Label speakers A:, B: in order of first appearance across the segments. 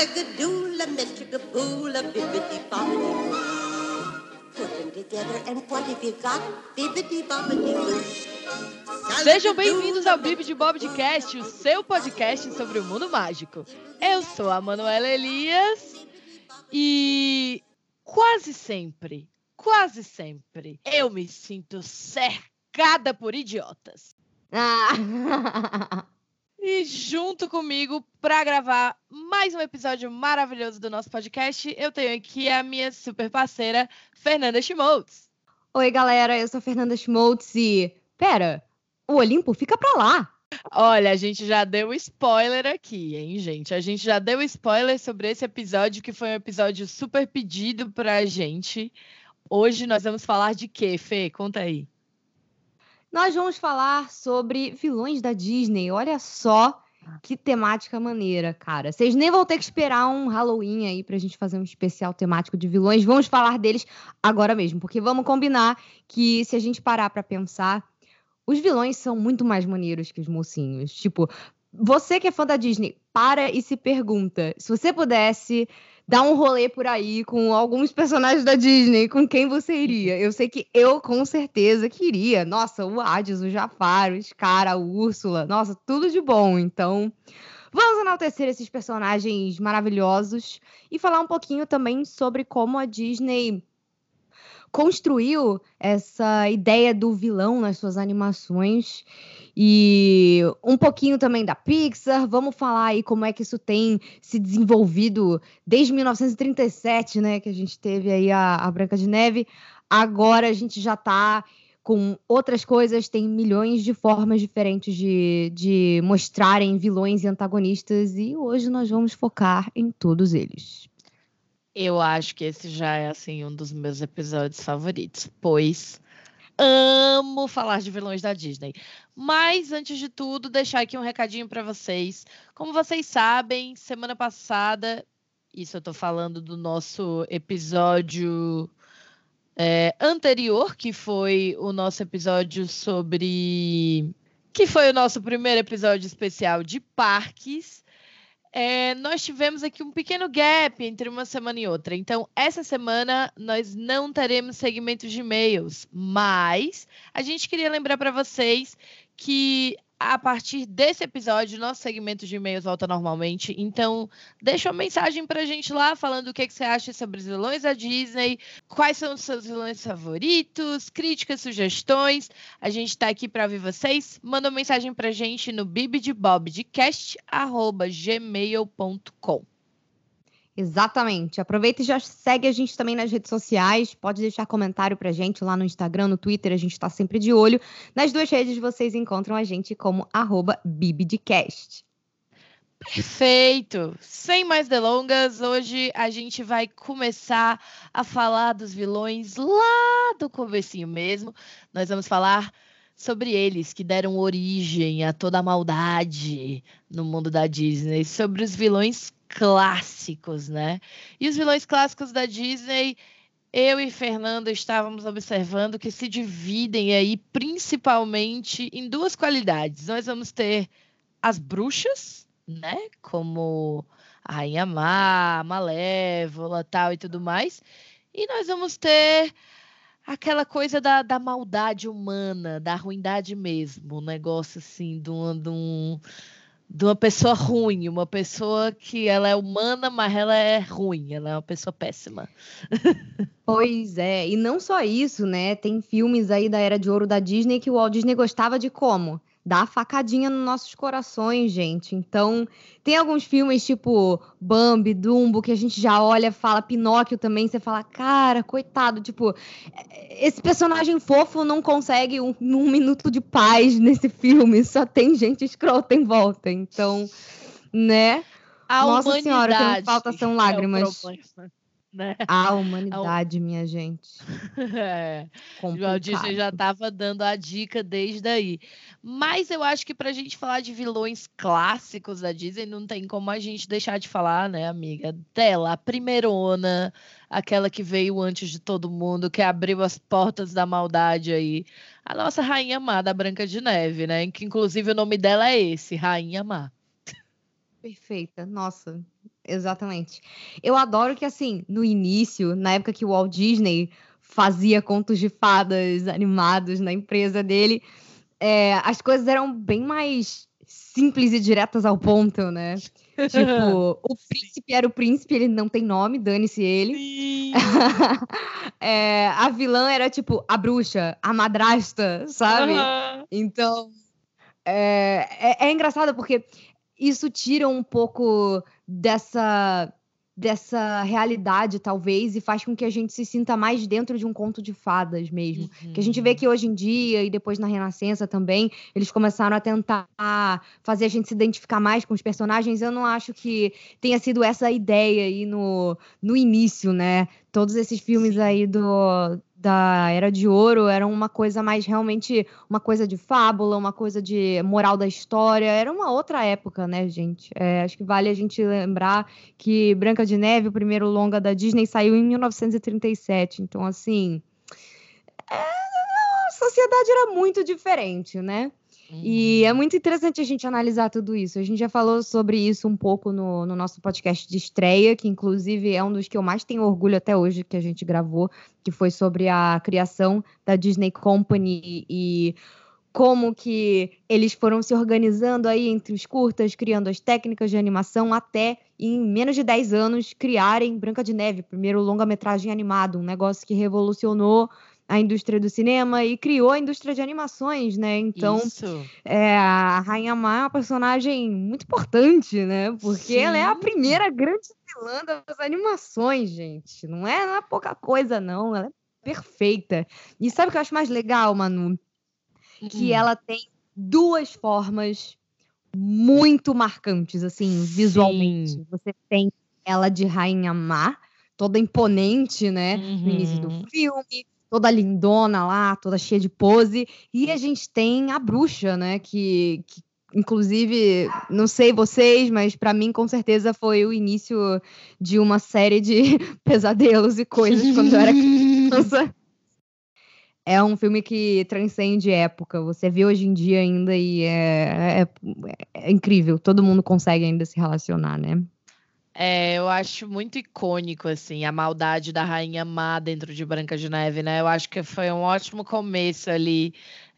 A: Bibbidi bobbidi boo. Put them together and what have you got? Bibbidi bobbidi boo.
B: Sejam bem-vindos ao Bibi de Bob de Cast, o seu podcast sobre o mundo mágico. Eu sou a Manuela Elias e quase sempre, quase sempre, eu me sinto cercada por idiotas.
C: Ah.
B: E junto comigo para gravar mais um episódio maravilhoso do nosso podcast, eu tenho aqui a minha super parceira Fernanda Schmoltz.
C: Oi, galera, eu sou a Fernanda Schmoltz e. Pera, o Olimpo fica pra lá.
B: Olha, a gente já deu spoiler aqui, hein, gente? A gente já deu spoiler sobre esse episódio, que foi um episódio super pedido pra gente. Hoje nós vamos falar de quê, Fê? Conta aí.
C: Nós vamos falar sobre vilões da Disney. Olha só que temática maneira, cara. Vocês nem vão ter que esperar um Halloween aí pra gente fazer um especial temático de vilões. Vamos falar deles agora mesmo, porque vamos combinar que se a gente parar pra pensar, os vilões são muito mais maneiros que os mocinhos. Tipo, você que é fã da Disney, para e se pergunta: se você pudesse dar um rolê por aí com alguns personagens da Disney, com quem você iria? Eu sei que eu com certeza queria. Nossa, o Hades, o Jafar, o Scar, a Úrsula, nossa, tudo de bom. Então, vamos enaltecer esses personagens maravilhosos e falar um pouquinho também sobre como a Disney construiu essa ideia do vilão nas suas animações e um pouquinho também da Pixar. Vamos falar aí como é que isso tem se desenvolvido desde 1937, né, que a gente teve aí a, a Branca de Neve. Agora a gente já está com outras coisas, tem milhões de formas diferentes de, de mostrarem vilões e antagonistas, e hoje nós vamos focar em todos eles.
B: Eu acho que esse já é assim um dos meus episódios favoritos, pois amo falar de vilões da Disney. Mas antes de tudo, deixar aqui um recadinho para vocês. Como vocês sabem, semana passada, isso eu tô falando do nosso episódio é, anterior, que foi o nosso episódio sobre. que foi o nosso primeiro episódio especial de parques. É, nós tivemos aqui um pequeno gap entre uma semana e outra. Então, essa semana nós não teremos segmentos de e-mails, mas a gente queria lembrar para vocês que a partir desse episódio, nosso segmento de e-mails volta normalmente. Então, deixa uma mensagem pra gente lá falando o que, que você acha sobre os vilões da Disney, quais são os seus vilões favoritos, críticas, sugestões. A gente tá aqui para ouvir vocês. Manda uma mensagem pra gente no bibidebobdecast.gmail.com.
C: Exatamente. Aproveita e já segue a gente também nas redes sociais. Pode deixar comentário pra gente lá no Instagram, no Twitter, a gente está sempre de olho. Nas duas redes vocês encontram a gente como arroba Bibidcast.
B: Perfeito! Sem mais delongas, hoje a gente vai começar a falar dos vilões lá do comecinho mesmo. Nós vamos falar sobre eles que deram origem a toda a maldade no mundo da Disney, sobre os vilões clássicos, né? E os vilões clássicos da Disney, eu e Fernando estávamos observando que se dividem aí principalmente em duas qualidades. Nós vamos ter as bruxas, né? Como a Rainha Má, Malévola, tal e tudo mais. E nós vamos ter aquela coisa da, da maldade humana, da ruindade mesmo, um negócio assim, de um, de um de uma pessoa ruim, uma pessoa que ela é humana, mas ela é ruim, ela é uma pessoa péssima.
C: Pois é, e não só isso, né? Tem filmes aí da era de ouro da Disney que o Walt Disney gostava de como? Dar facadinha nos nossos corações, gente. Então, tem alguns filmes tipo Bambi, Dumbo, que a gente já olha, fala Pinóquio também, você fala, cara, coitado, tipo, esse personagem fofo não consegue um, um minuto de paz nesse filme, só tem gente escrota em volta. Então, né?
B: A
C: Nossa senhora, o que não falta são
B: é
C: lágrimas.
B: problema, né?
C: A humanidade, minha gente.
B: É. O Walt Disney já
C: Complicado.
B: estava dando a dica desde aí. Mas eu acho que para a gente falar de vilões clássicos da Disney, não tem como a gente deixar de falar, né, amiga? Dela, a primeirona, aquela que veio antes de todo mundo, que abriu as portas da maldade aí. A nossa Rainha Má da Branca de Neve, né? Que inclusive o nome dela é esse, Rainha Má.
C: Perfeita, nossa. Exatamente. Eu adoro que, assim, no início, na época que o Walt Disney fazia contos de fadas animados na empresa dele, é, as coisas eram bem mais simples e diretas ao ponto, né? tipo, o príncipe era o príncipe, ele não tem nome, dane-se ele. é, a vilã era tipo a bruxa, a madrasta, sabe? Uhum. Então, é, é, é engraçado porque isso tira um pouco dessa dessa realidade, talvez, e faz com que a gente se sinta mais dentro de um conto de fadas mesmo. Uhum. Que a gente vê que hoje em dia, e depois na Renascença também, eles começaram a tentar fazer a gente se identificar mais com os personagens. Eu não acho que tenha sido essa a ideia aí no, no início, né? Todos esses filmes aí do, da Era de Ouro eram uma coisa mais realmente uma coisa de fábula, uma coisa de moral da história. Era uma outra época, né, gente? É, acho que vale a gente lembrar que Branca de Neve, o primeiro longa da Disney, saiu em 1937. Então, assim, é, a sociedade era muito diferente, né? E é uhum. muito interessante a gente analisar tudo isso. A gente já falou sobre isso um pouco no, no, nosso podcast de estreia, que inclusive é um dos que eu mais tenho orgulho até hoje que a gente gravou, que foi sobre a criação da Disney Company e como que eles foram se organizando aí entre os curtas, criando as técnicas de animação, até em menos de 10 anos criarem Branca de Neve, primeiro longa-metragem animado, um negócio que revolucionou a indústria do cinema e criou a indústria de animações, né? Então, é, a Rainha Má é uma personagem muito importante, né? Porque Sim. ela é a primeira grande vilã das animações, gente. Não é, não é pouca coisa, não. Ela é perfeita. E sabe o que eu acho mais legal, Manu? Que hum. ela tem duas formas muito marcantes, assim, visualmente. Sim. Você tem ela de Rainha Má, toda imponente, né? Uhum. No início do uhum. filme toda lindona lá, toda cheia de pose. E a gente tem a bruxa, né? Que, que inclusive, não sei vocês, mas para mim com certeza foi o início de uma série de pesadelos e coisas quando eu era criança. É um filme que transcende época. Você vê hoje em dia ainda e é, é, é incrível. Todo mundo consegue ainda se relacionar, né?
B: É, eu acho muito icônico, assim, a maldade da Rainha Má dentro de Branca de Neve, né? Eu acho que foi um ótimo começo ali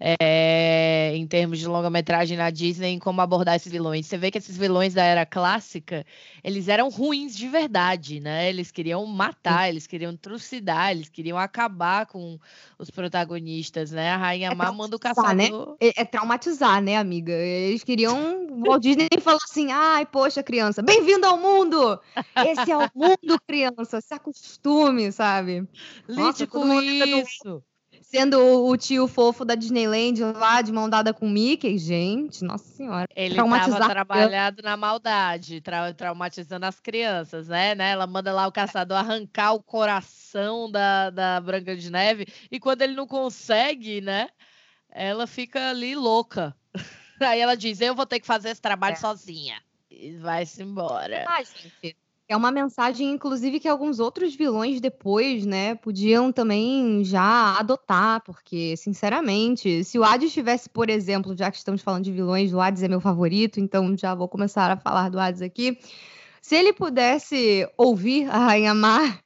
B: é, em termos de longa-metragem na Disney, em como abordar esses vilões. Você vê que esses vilões da era clássica, eles eram ruins de verdade, né? Eles queriam matar, eles queriam trucidar, eles queriam acabar com os protagonistas, né? A Rainha é Má manda o caçador...
C: Né? É, é, traumatizar, né, amiga? Eles queriam... O Walt Disney falou assim, ai, poxa, criança, bem-vindo ao mundo! Esse é o mundo, criança, se acostume, sabe?
B: Lide Nossa, com isso!
C: Sendo o tio fofo da Disneyland lá, de mão dada com o Mickey, gente, nossa senhora.
B: Ele estava trabalhado na maldade, tra traumatizando as crianças, né, né? Ela manda lá o caçador arrancar o coração da, da Branca de Neve, e quando ele não consegue, né, ela fica ali louca. Aí ela diz, eu vou ter que fazer esse trabalho é. sozinha. E vai-se embora.
C: Ah, gente, é uma mensagem, inclusive, que alguns outros vilões depois, né, podiam também já adotar, porque, sinceramente, se o Hades tivesse, por exemplo, já que estamos falando de vilões, o Hades é meu favorito, então já vou começar a falar do Hades aqui. Se ele pudesse ouvir a Rainha Mar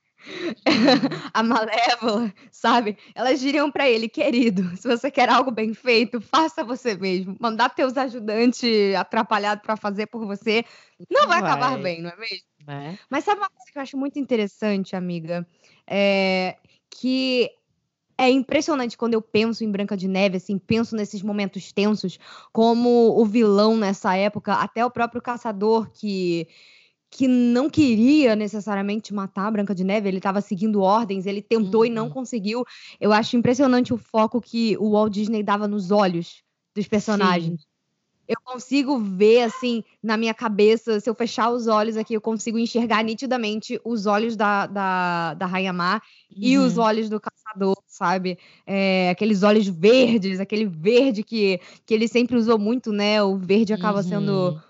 C: a Malévola, sabe? Elas diriam para ele, querido, se você quer algo bem feito, faça você mesmo. Mandar teus ajudantes atrapalhados para fazer por você não vai, vai, acabar bem, não é mesmo? É. Mas sabe uma coisa que eu acho muito interessante, amiga? É que é impressionante quando eu penso em Branca de Neve, assim, penso nesses momentos tensos, como o vilão nessa época, até o próprio caçador que que não queria necessariamente matar a Branca de Neve, ele estava seguindo ordens, ele tentou uhum. e não uhum. conseguiu. Eu acho impressionante o foco que o Walt Disney dava nos olhos dos personagens. Sim. Eu consigo ver, assim, na minha cabeça, se eu fechar os olhos aqui, eu consigo enxergar nitidamente os olhos da, da, da Rainha Mar uhum. e os uhum. olhos do caçador, sabe? É, aqueles olhos verdes, aquele verde que, que ele sempre usou muito, né? O verde acaba uhum. sendo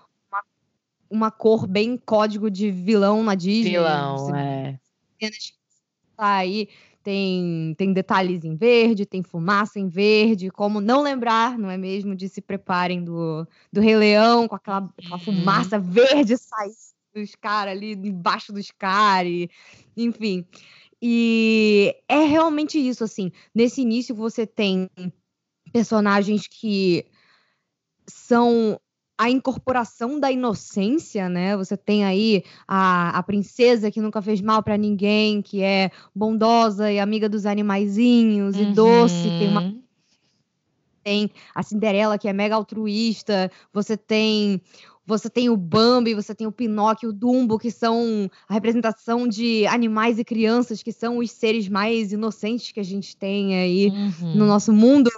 C: uma cor bem código de vilão na Disney.
B: Vilão, é.
C: Aí tem, tem detalhes em verde, tem fumaça em verde, como não lembrar, não é mesmo, de se preparem do, do Rei Leão, com aquela, aquela uhum. fumaça verde saindo os caras ali embaixo dos caras, enfim. E é realmente isso, assim. Nesse início você tem personagens que são a incorporação da inocência, né? Você tem aí a, a princesa que nunca fez mal para ninguém, que é bondosa e amiga dos animaizinhos uhum. e doce, tem uma uhum. tem a Cinderela que é mega altruísta, você tem você tem o Bambi, você tem o Pinóquio, o Dumbo, que são a representação de animais e crianças, que são os seres mais inocentes que a gente tem aí uhum. no nosso mundo.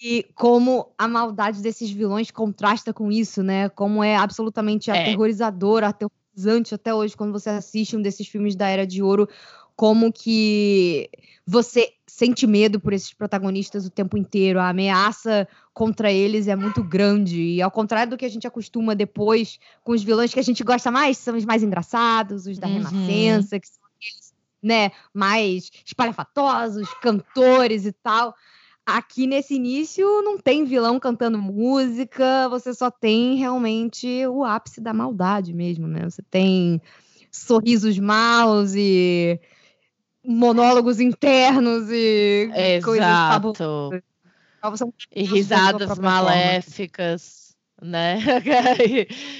C: E como a maldade desses vilões contrasta com isso, né? Como é absolutamente é. aterrorizador, aterrorizante até hoje quando você assiste um desses filmes da Era de Ouro, como que você sente medo por esses protagonistas o tempo inteiro, a ameaça contra eles é muito grande. E ao contrário do que a gente acostuma depois com os vilões que a gente gosta mais, são os mais engraçados, os da uhum. Renascença, que são aqueles, né, mais espalhafatosos, cantores e tal. Aqui nesse início não tem vilão cantando música, você só tem realmente o ápice da maldade mesmo, né? Você tem sorrisos maus e monólogos internos e
B: Exato. coisas fabulosas. E risadas maléficas, né?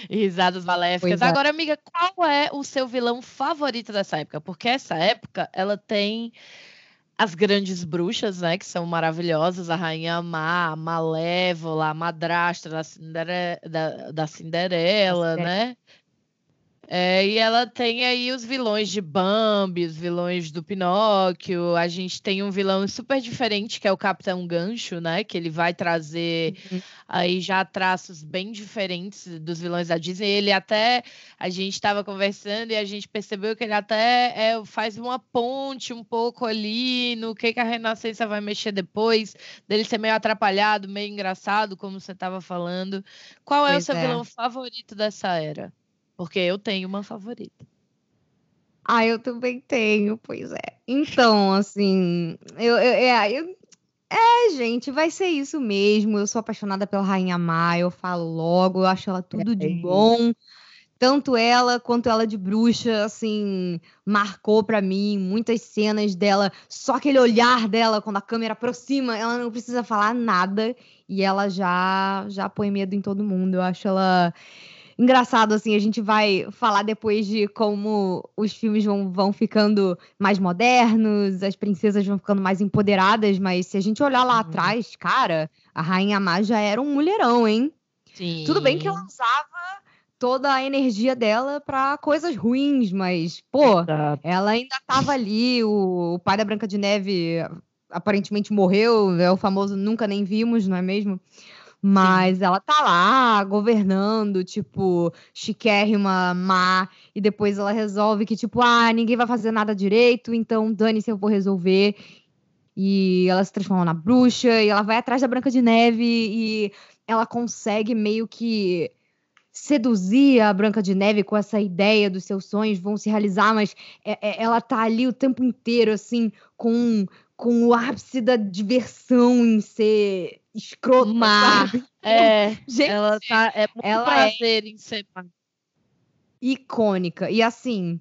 B: e risadas maléficas. É. Agora, amiga, qual é o seu vilão favorito dessa época? Porque essa época, ela tem as grandes bruxas, né, que são maravilhosas, a Rainha Má, a Malévola, a Madrastra da, Cindere... da, da Cinderela, né? É, e ela tem aí os vilões de Bambi, os vilões do Pinóquio. A gente tem um vilão super diferente, que é o Capitão Gancho, né? Que ele vai trazer uhum. aí já traços bem diferentes dos vilões da Disney. Ele até, a gente estava conversando e a gente percebeu que ele até é, faz uma ponte um pouco ali no que, que a Renascença vai mexer depois, dele ser meio atrapalhado, meio engraçado, como você estava falando. Qual é pois o seu é. vilão favorito dessa era? Porque eu tenho uma favorita.
C: Ah, eu também tenho, pois é. Então, assim, eu, eu, é, eu, é, gente, vai ser isso mesmo. Eu sou apaixonada pela Rainha Má, eu falo logo, eu acho ela tudo é. de bom. Tanto ela quanto ela de bruxa, assim, marcou para mim muitas cenas dela, só aquele olhar dela quando a câmera aproxima, ela não precisa falar nada e ela já já põe medo em todo mundo. Eu acho ela engraçado, assim, a gente vai falar depois de como os filmes vão, vão ficando mais modernos, as princesas vão ficando mais empoderadas, mas se a gente olhar lá uhum. atrás, cara, a Rainha Má já era um mulherão, hein? Sim. Tudo bem que ela usava toda a energia dela para coisas ruins, mas, pô, Exato. ela ainda tava ali, o, o pai da Branca de Neve aparentemente morreu, é o famoso nunca nem vimos, não é mesmo? Mas Sim. ela tá lá governando, tipo, chiquérrima, má, e depois ela resolve que, tipo, ah, ninguém vai fazer nada direito, então dane-se, eu vou resolver. E ela se transforma na bruxa, e ela vai atrás da Branca de Neve, e ela consegue meio que seduzir a Branca de Neve com essa ideia dos seus sonhos vão se realizar, mas é, é, ela tá ali o tempo inteiro, assim, com, com o ápice da diversão em ser escrota. Má.
B: É, Gente, ela tá, é muito ela prazer é em ser má.
C: Icônica. E assim,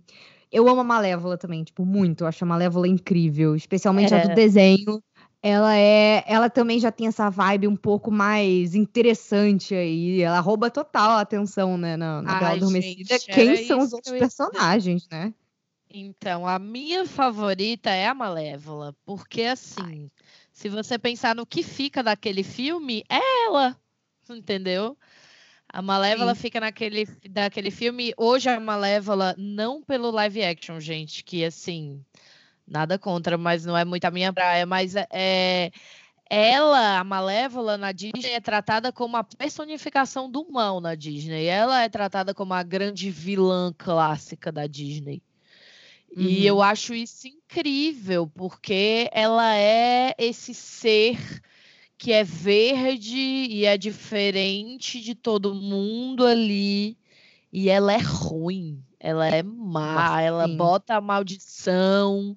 C: eu amo a Malévola também, tipo, muito. Eu acho a Malévola incrível, especialmente é. a do é. desenho. Ela é, ela também já tem essa vibe um pouco mais interessante aí. Ela rouba total a atenção, né, na, na Bela Adormecida. Quem são os outros personagens, né?
B: Então, a minha favorita é a Malévola, porque assim, Ai. Se você pensar no que fica daquele filme, é ela, entendeu? A Malévola Sim. fica naquele daquele filme. Hoje a Malévola, não pelo live action, gente, que assim, nada contra, mas não é muito a minha praia, mas é, é ela, a Malévola na Disney é tratada como a personificação do mal na Disney. Ela é tratada como a grande vilã clássica da Disney. Uhum. E eu acho isso incrível, porque ela é esse ser que é verde e é diferente de todo mundo ali. E ela é ruim, ela é má, ela bota a maldição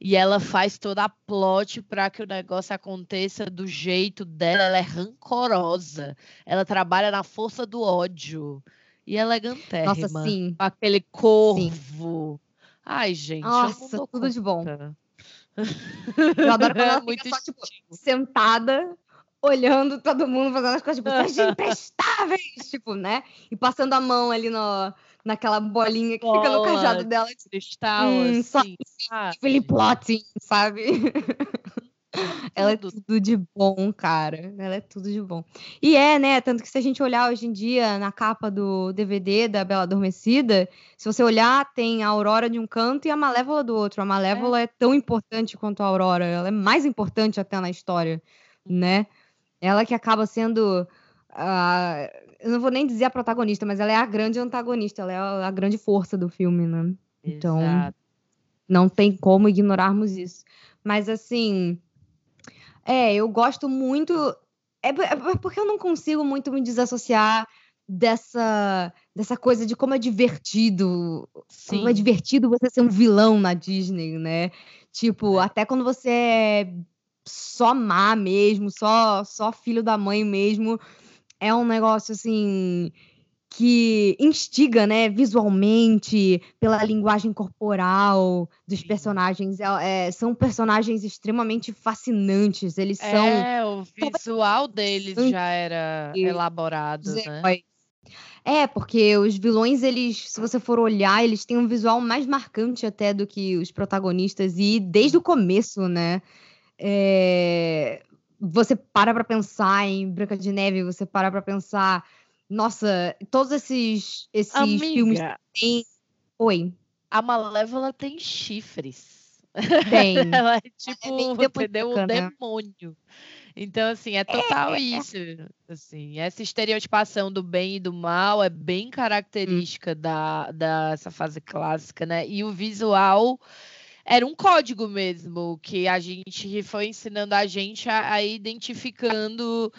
B: e ela faz toda a plot para que o negócio aconteça do jeito dela. Ela é rancorosa, ela trabalha na força do ódio. e elegantérrima.
C: Nossa, sim.
B: Aquele corvo. Ai, gente.
C: Nossa, tudo de bom. Eu adoro quando ela
B: Muito
C: fica só, tipo, sentada, olhando todo mundo, fazendo as coisas, tipo, vocês imprestáveis, tipo, né? E passando a mão ali no, naquela bolinha que fica no
B: Bola
C: cajado dela, tipo,
B: Cristal,
C: Hum, só-
B: assim, sabe?
C: Philip Plotting, sabe? Ela é
B: Tudo.
C: de bom, cara. Ela é tudo de bom. E é, né? Tanto que se a gente olhar hoje em dia na capa do DVD da Bela Adormecida, se você olhar, tem a Aurora de um canto e a Malévola do outro. A Malévola é, tão importante quanto a Aurora. Ela é mais importante até na história, né? Ela que acaba sendo. a- eu não vou nem dizer a protagonista, mas ela é a grande antagonista, ela é a, a grande força do filme, né? Então,
B: Exato.
C: não tem como ignorarmos isso. Mas assim, é, eu gosto muito. É, é porque eu não consigo muito me desassociar dessa, dessa coisa de como é divertido. Como é
B: Sim.
C: divertido você ser um vilão na Disney, né? Tipo, até quando você é só má mesmo, só, só filho da mãe mesmo, é um negócio assim que instiga, né, visualmente, pela linguagem corporal dos personagens. É- é, são personagens extremamente fascinantes. Eles são
B: É, o visual deles já era elaborado, né?
C: É, porque os vilões, eles, se você for olhar, eles têm um visual mais marcante até do que os protagonistas, e desde o começo, né? é, você para pra pensar em Branca de Neve, você para pra pensar, nossa, todos esses, esses filmes
B: Amiga,
C: têm. Oi,
B: a Malévola tem chifres.
C: tem.
B: Ela é tipo,
C: demoníaca,
B: entendeu? Um
C: né?
B: demônio. Então, assim, é total isso. Assim, essa estereotipação do bem e do mal é bem característica da, dessa fase clássica, né? E o visual era um código mesmo, que a gente foi ensinando a gente a, a ir identificando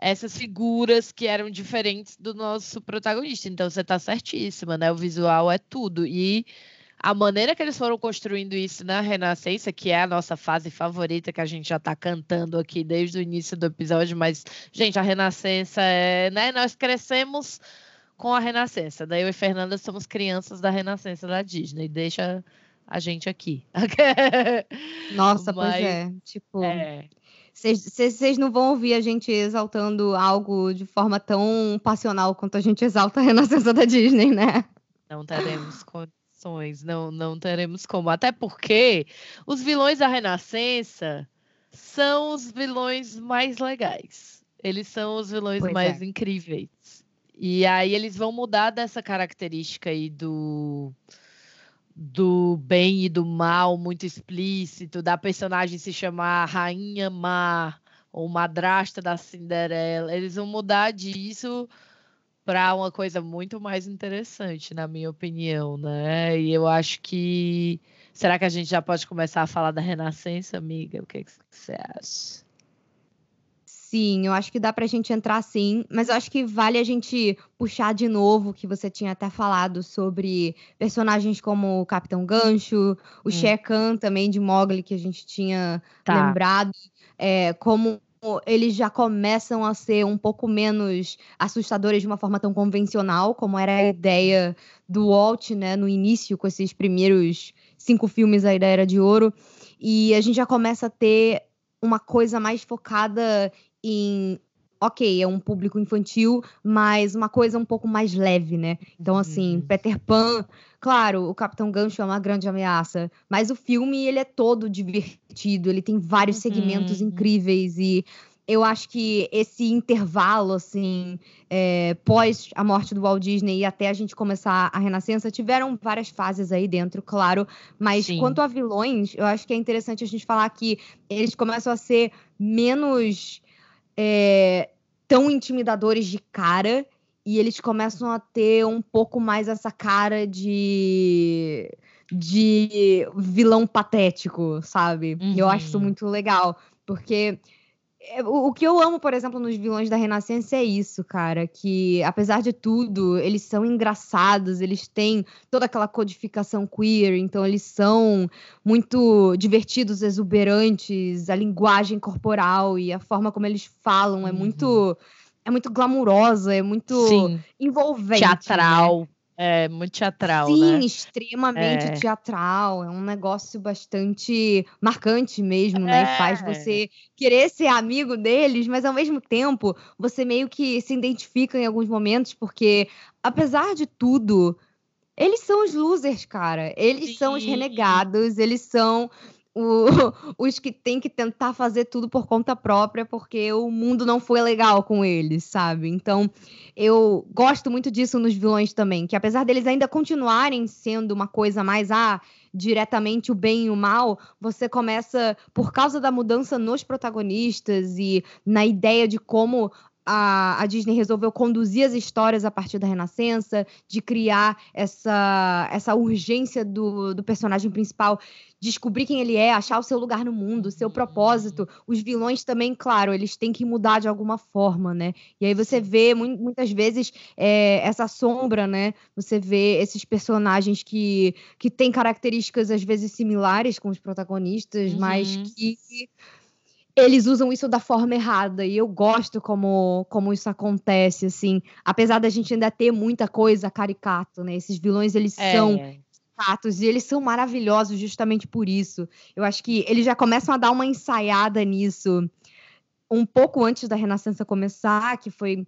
B: essas figuras que eram diferentes do nosso protagonista. Então, você tá certíssima, né? O visual é tudo. E a maneira que eles foram construindo isso na Renascença, que é a nossa fase favorita, que a gente já tá cantando aqui desde o início do episódio, mas, gente, a Renascença é, né? Nós crescemos com a Renascença. Daí eu e Fernanda somos crianças da Renascença da Disney. Deixa a gente aqui.
C: Nossa, pois
B: Mas,
C: é. Tipo,
B: é,
C: vocês não vão ouvir a gente exaltando algo de forma tão passional quanto a gente exalta a Renascença da Disney, né?
B: não teremos condições, não, não teremos como. Até porque os vilões da Renascença são os vilões mais legais. Eles são os vilões
C: Pois
B: mais
C: é.
B: incríveis. E aí eles vão mudar dessa característica aí do do bem e do mal muito explícito, da personagem se chamar Rainha Má ou Madrasta da Cinderela. Eles vão mudar disso para uma coisa muito mais interessante, na minha opinião, né? E eu acho que será que a gente já pode começar a falar da Renascença, amiga? O que, que você acha?
C: Sim, eu acho que dá pra gente entrar sim, mas eu acho que vale a gente puxar de novo o que você tinha até falado sobre personagens como o Capitão Gancho, o
B: Hum.
C: Shere Khan também de Mowgli, que a gente tinha
B: Tá.
C: lembrado, é, como eles já começam a ser um pouco menos assustadores de uma forma tão convencional, como era a ideia do Walt, né, no início, com esses primeiros cinco filmes aí da Era de Ouro, e a gente já começa a ter uma coisa mais focada em ok, é um público infantil, mas uma coisa um pouco mais leve, né? Então, assim,
B: Uhum.
C: Peter Pan, claro, o Capitão Gancho é uma grande ameaça, mas o filme, ele é todo divertido, ele tem vários segmentos
B: Uhum.
C: incríveis e eu acho que esse intervalo, assim, é, pós a morte do Walt Disney e até a gente começar a Renascença, tiveram várias fases aí dentro, claro, mas
B: Sim.
C: quanto a vilões, eu acho que é interessante a gente falar que eles começam a ser menos é, tão intimidadores de cara e eles começam a ter um pouco mais essa cara de de vilão patético, sabe? E Eu acho isso
B: Uhum.
C: muito legal, porque o, o que eu amo, por exemplo, nos vilões da Renascença é isso, cara, que apesar de tudo, eles são engraçados, eles têm toda aquela codificação queer, então eles são muito divertidos, exuberantes, a linguagem corporal e a forma como eles falam é
B: Uhum.
C: muito é é muito glamurosa, é muito
B: Sim,
C: envolvente. né?
B: É, muito teatral,
C: Sim,
B: né?
C: extremamente
B: É.
C: teatral. É um negócio bastante marcante mesmo, né? E faz
B: É.
C: você querer ser amigo deles, mas ao mesmo tempo você meio que se identifica em alguns momentos, porque apesar de tudo, eles são os losers, cara. Eles são os
B: Sim.
C: renegados, eles são o- os que têm que tentar fazer tudo por conta própria, porque o mundo não foi legal com eles, sabe? Então, eu gosto muito disso nos vilões também, que apesar deles ainda continuarem sendo uma coisa mais ah, diretamente o bem e o mal, você começa por causa da mudança nos protagonistas e na ideia de como a, a Disney resolveu conduzir as histórias a partir da Renascença, de criar essa, essa urgência do, do personagem principal descobrir quem ele é, achar o seu lugar no mundo, o seu propósito. Os vilões também, claro, eles têm que mudar de alguma forma, né? E aí você vê mu- muitas vezes é, essa sombra, né? Você vê esses personagens que, que têm características às vezes similares com os protagonistas, mas
B: Uhum.
C: que eles usam isso da forma errada e eu gosto como, como isso acontece, assim, apesar da gente ainda ter muita coisa caricato, né? Esses vilões, eles são
B: É,
C: caricatos e eles são maravilhosos justamente por isso. Eu acho que eles já começam a dar uma ensaiada nisso um pouco antes da Renascença começar, que foi.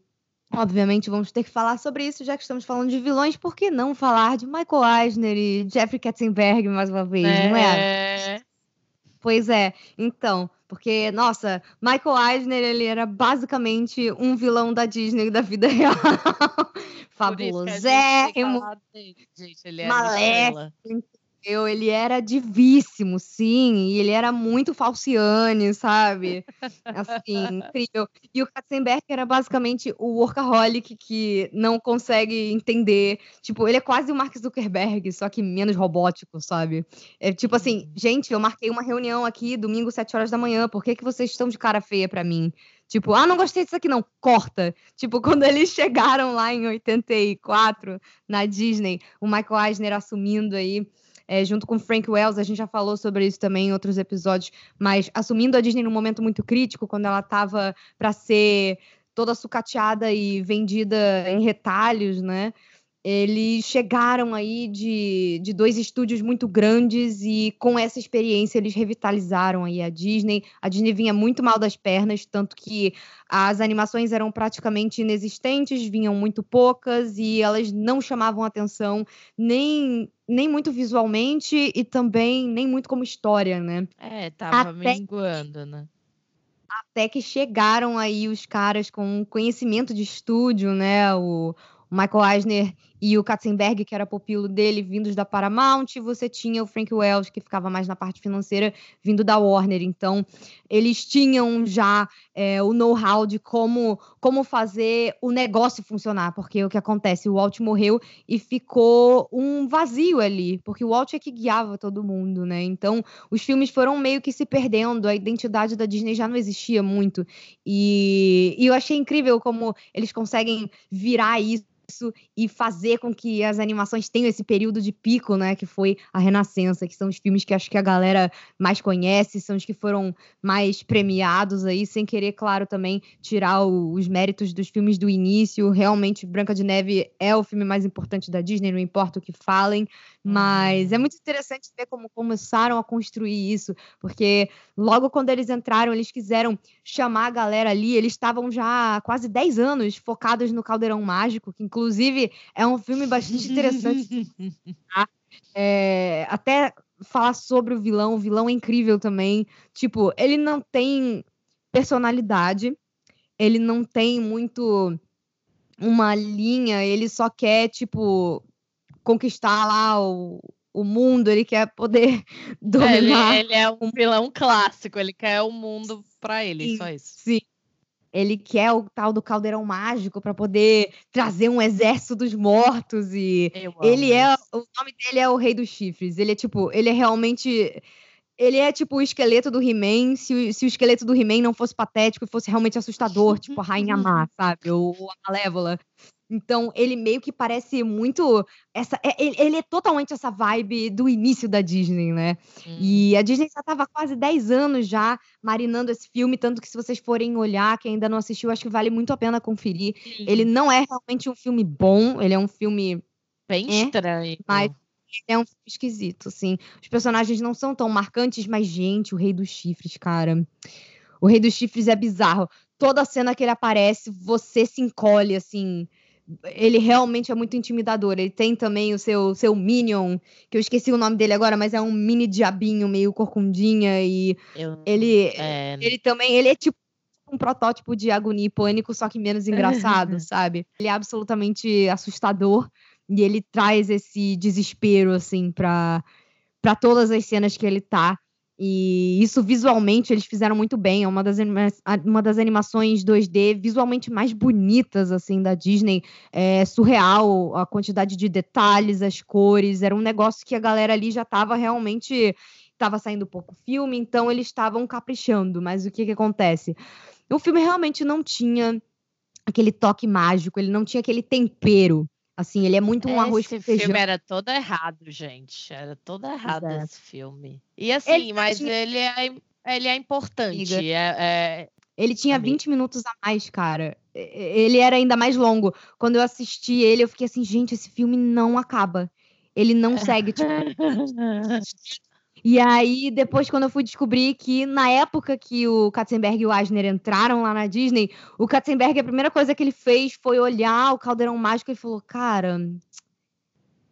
C: Obviamente, vamos ter que falar sobre isso, já que estamos falando de vilões, por que não falar de Michael Eisner e Jeffrey Katzenberg mais uma vez, não é?
B: É,
C: Pois é, então, porque, nossa, Michael Eisner, ele era basicamente um vilão da Disney da vida real. Fabulosérrimo,
B: era uma
C: maléfico. Eu, ele era divíssimo, sim, e ele era muito falciane, sabe? Assim, incrível. E o Katzenberg era basicamente o workaholic que não consegue entender. Tipo, ele é quase o Mark Zuckerberg, só que menos robótico, sabe? É tipo assim, gente, eu marquei uma reunião aqui domingo, 7 horas da manhã, por que, que vocês estão de cara feia pra mim? Tipo, ah, não gostei disso aqui não, corta. Tipo, quando eles chegaram lá em 84, na Disney, o Michael Eisner assumindo aí é, junto com Frank Wells, a gente já falou sobre isso também em outros episódios, mas assumindo a Disney num momento muito crítico, quando ela estava para ser toda sucateada e vendida em retalhos, né? Eles chegaram aí de, de dois estúdios muito grandes e com essa experiência eles revitalizaram aí a Disney. A Disney vinha muito mal das pernas, tanto que as animações eram praticamente inexistentes, vinham muito poucas e elas não chamavam atenção nem, nem muito visualmente e também nem muito como história, né?
B: É, tava
C: Até-
B: minguando, né?
C: Até que chegaram aí os caras com conhecimento de estúdio, né? O, o Michael Eisner e o Katzenberg, que era pupilo dele, vindos da Paramount, e você tinha o Frank Wells, que ficava mais na parte financeira, vindo da Warner. Então, eles tinham já é, o know-how de como, como fazer o negócio funcionar, porque o que acontece? O Walt morreu e ficou um vazio ali, porque o Walt é que guiava todo mundo, né? Então, os filmes foram meio que se perdendo, a identidade da Disney já não existia muito. E, e eu achei incrível como eles conseguem virar isso e fazer com que as animações tenham esse período de pico, né, que foi a Renascença, que são os filmes que acho que a galera mais conhece, são os que foram mais premiados aí, sem querer, claro, também tirar o- os méritos dos filmes do início. Realmente, Branca de Neve é o filme mais importante da Disney, não importa o que falem, mas é muito interessante ver como começaram a construir isso, porque logo quando eles entraram, eles quiseram chamar a galera ali, eles estavam já há quase 10 anos focados no Caldeirão Mágico, que inclusive é um filme bastante interessante. É, até falar sobre o vilão, o vilão é incrível também. Tipo, ele não tem personalidade, ele não tem muito uma linha, ele só quer, tipo, conquistar lá o, o mundo, ele quer poder
B: É, ele,
C: dominar.
B: ele é um vilão clássico, ele quer o mundo pra ele,
C: Sim.
B: só isso.
C: Sim. Ele quer o tal do caldeirão mágico para poder trazer um exército dos mortos e ele é
B: isso.
C: o nome dele é o Rei dos Chifres. Ele é tipo, ele é realmente ele é tipo o esqueleto do He-Man, se, o- se o esqueleto do He-Man não fosse patético e fosse realmente assustador, tipo a Rainha Má, sabe? Ou a Malévola. Então, ele meio que parece muito. essa é, Ele, ele é totalmente essa vibe do início da Disney, né? Hum. E a Disney já estava quase 10 anos já marinando esse filme, tanto que se vocês forem olhar, quem ainda não assistiu, acho que vale muito a pena conferir. Sim. Ele não é realmente um filme bom, ele é um filme.
B: Bem é, estranho.
C: Mas é um filme esquisito, assim. Os personagens não são tão marcantes, mas, gente, o Rei dos Chifres, cara. O Rei dos Chifres é bizarro. Toda cena que ele aparece, você se encolhe, assim. Ele realmente é muito intimidador. Ele tem também o seu, seu Minion, que eu esqueci o nome dele agora, mas é um mini diabinho meio corcundinha. E eu, ele, é... ele também, ele é tipo um protótipo de agonia e pânico, só que menos engraçado, sabe? Ele é absolutamente assustador e ele traz esse desespero, assim, para todas as cenas que ele tá. E isso visualmente eles fizeram muito bem. É uma das, uma das animações 2D visualmente mais bonitas assim da Disney. É surreal a quantidade de detalhes, as cores. Era um negócio que a galera ali já estava realmente estava saindo pouco filme, então eles estavam caprichando. Mas o que que acontece? O filme realmente não tinha aquele toque mágico, ele não tinha aquele tempero Assim, ele é muito um arroz
B: com
C: feijão.
B: Esse filme era todo errado, gente. Era todo errado Exato. esse filme. E assim, ele mas tinha... ele, é, ele é importante. É, é...
C: Ele tinha 20 minutos a mais, cara. Ele era ainda mais longo. Quando eu assisti ele, eu fiquei assim, gente, esse filme não acaba. Ele não segue, tipo, E aí, depois, quando eu fui descobrir que na época que o Katzenberg e o Eisner entraram lá na Disney, o Katzenberg, a primeira coisa que ele fez foi olhar o caldeirão mágico e falou: Cara,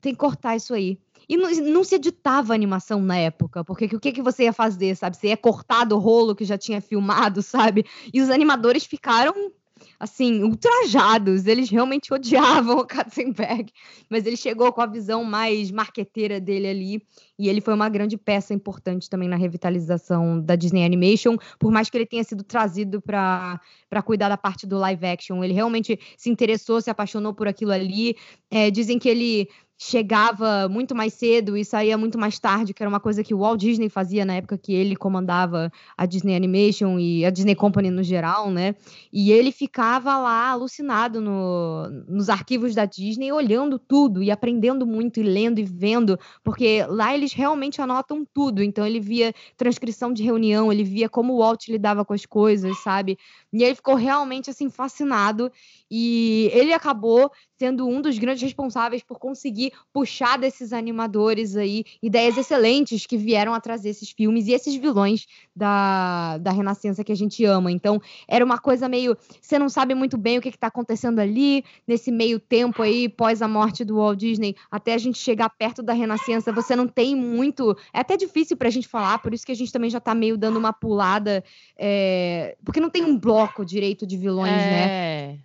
C: tem que cortar isso aí. E não, não, se editava animação na época, porque o que, que você ia fazer, sabe? Você ia cortar do rolo que já tinha filmado, sabe? E os animadores ficaram assim, ultrajados. Eles realmente odiavam o Katzenberg, mas ele chegou com a visão mais marqueteira dele ali, e ele foi uma grande peça importante também na revitalização da Disney Animation, por mais que ele tenha sido trazido para cuidar da parte do live action. Ele realmente se interessou, se apaixonou por aquilo ali. É, dizem que ele chegava muito mais cedo e saía muito mais tarde, que era uma coisa que o Walt Disney fazia na época que ele comandava a Disney Animation e a Disney Company no geral, né? E ele ficava lá alucinado no, nos arquivos da Disney, olhando tudo e aprendendo muito e lendo e vendo, porque lá eles realmente anotam tudo. Então ele via transcrição de reunião, ele via como o Walt lidava com as coisas, sabe? E ele ficou realmente assim fascinado e ele acabou sendo um dos grandes responsáveis por conseguir puxar desses animadores aí ideias excelentes que vieram a trazer esses filmes e esses vilões da, da Renascença que a gente ama. Então, era uma coisa meio. Você não sabe muito bem o que está acontecendo ali, nesse meio tempo aí, pós a morte do Walt Disney, até a gente chegar perto da Renascença, você não tem muito. É até difícil para a gente falar, por isso que a gente também já está meio dando uma pulada, é... porque não tem um bloco direito de vilões, né? é... né?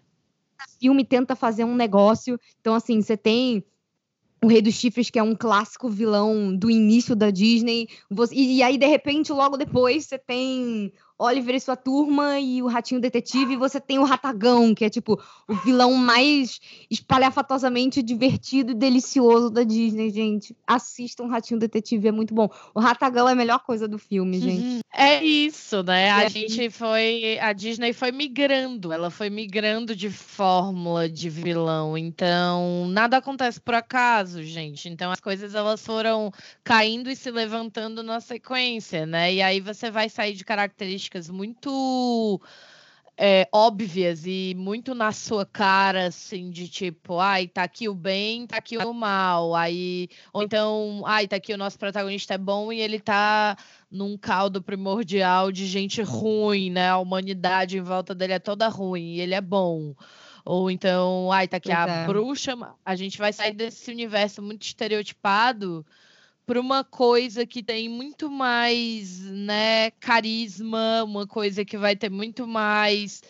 C: filme tenta fazer um negócio. Então, assim, você tem o Rei dos Chifres, que é um clássico vilão do início da Disney. Você, e, e, aí, de repente, logo depois, você tem Oliver e sua turma e o Ratinho Detetive, e você tem o Ratagão, que é tipo o vilão mais espalhafatosamente divertido e delicioso da Disney, gente. Assistam o Ratinho Detetive, é muito bom. O Ratagão é a melhor coisa do filme, gente. Uhum.
B: É isso, né? A é. gente foi. A Disney foi migrando, ela foi migrando de fórmula de vilão. Então, nada acontece por acaso, gente. Então, as coisas elas foram caindo e se levantando na sequência, né? E aí você vai sair de características características muito é, óbvias e muito na sua cara, assim, de tipo, ai, tá aqui o bem, tá aqui o mal, aí, ou então, ai, tá aqui o nosso protagonista é bom e ele tá num caldo primordial de gente ruim, né? A humanidade em volta dele é toda ruim e ele é bom. Ou então, ai, tá aqui pois a é. bruxa, a gente vai sair desse universo muito estereotipado para uma coisa que tem muito mais, né, carisma, uma coisa que vai ter muito mais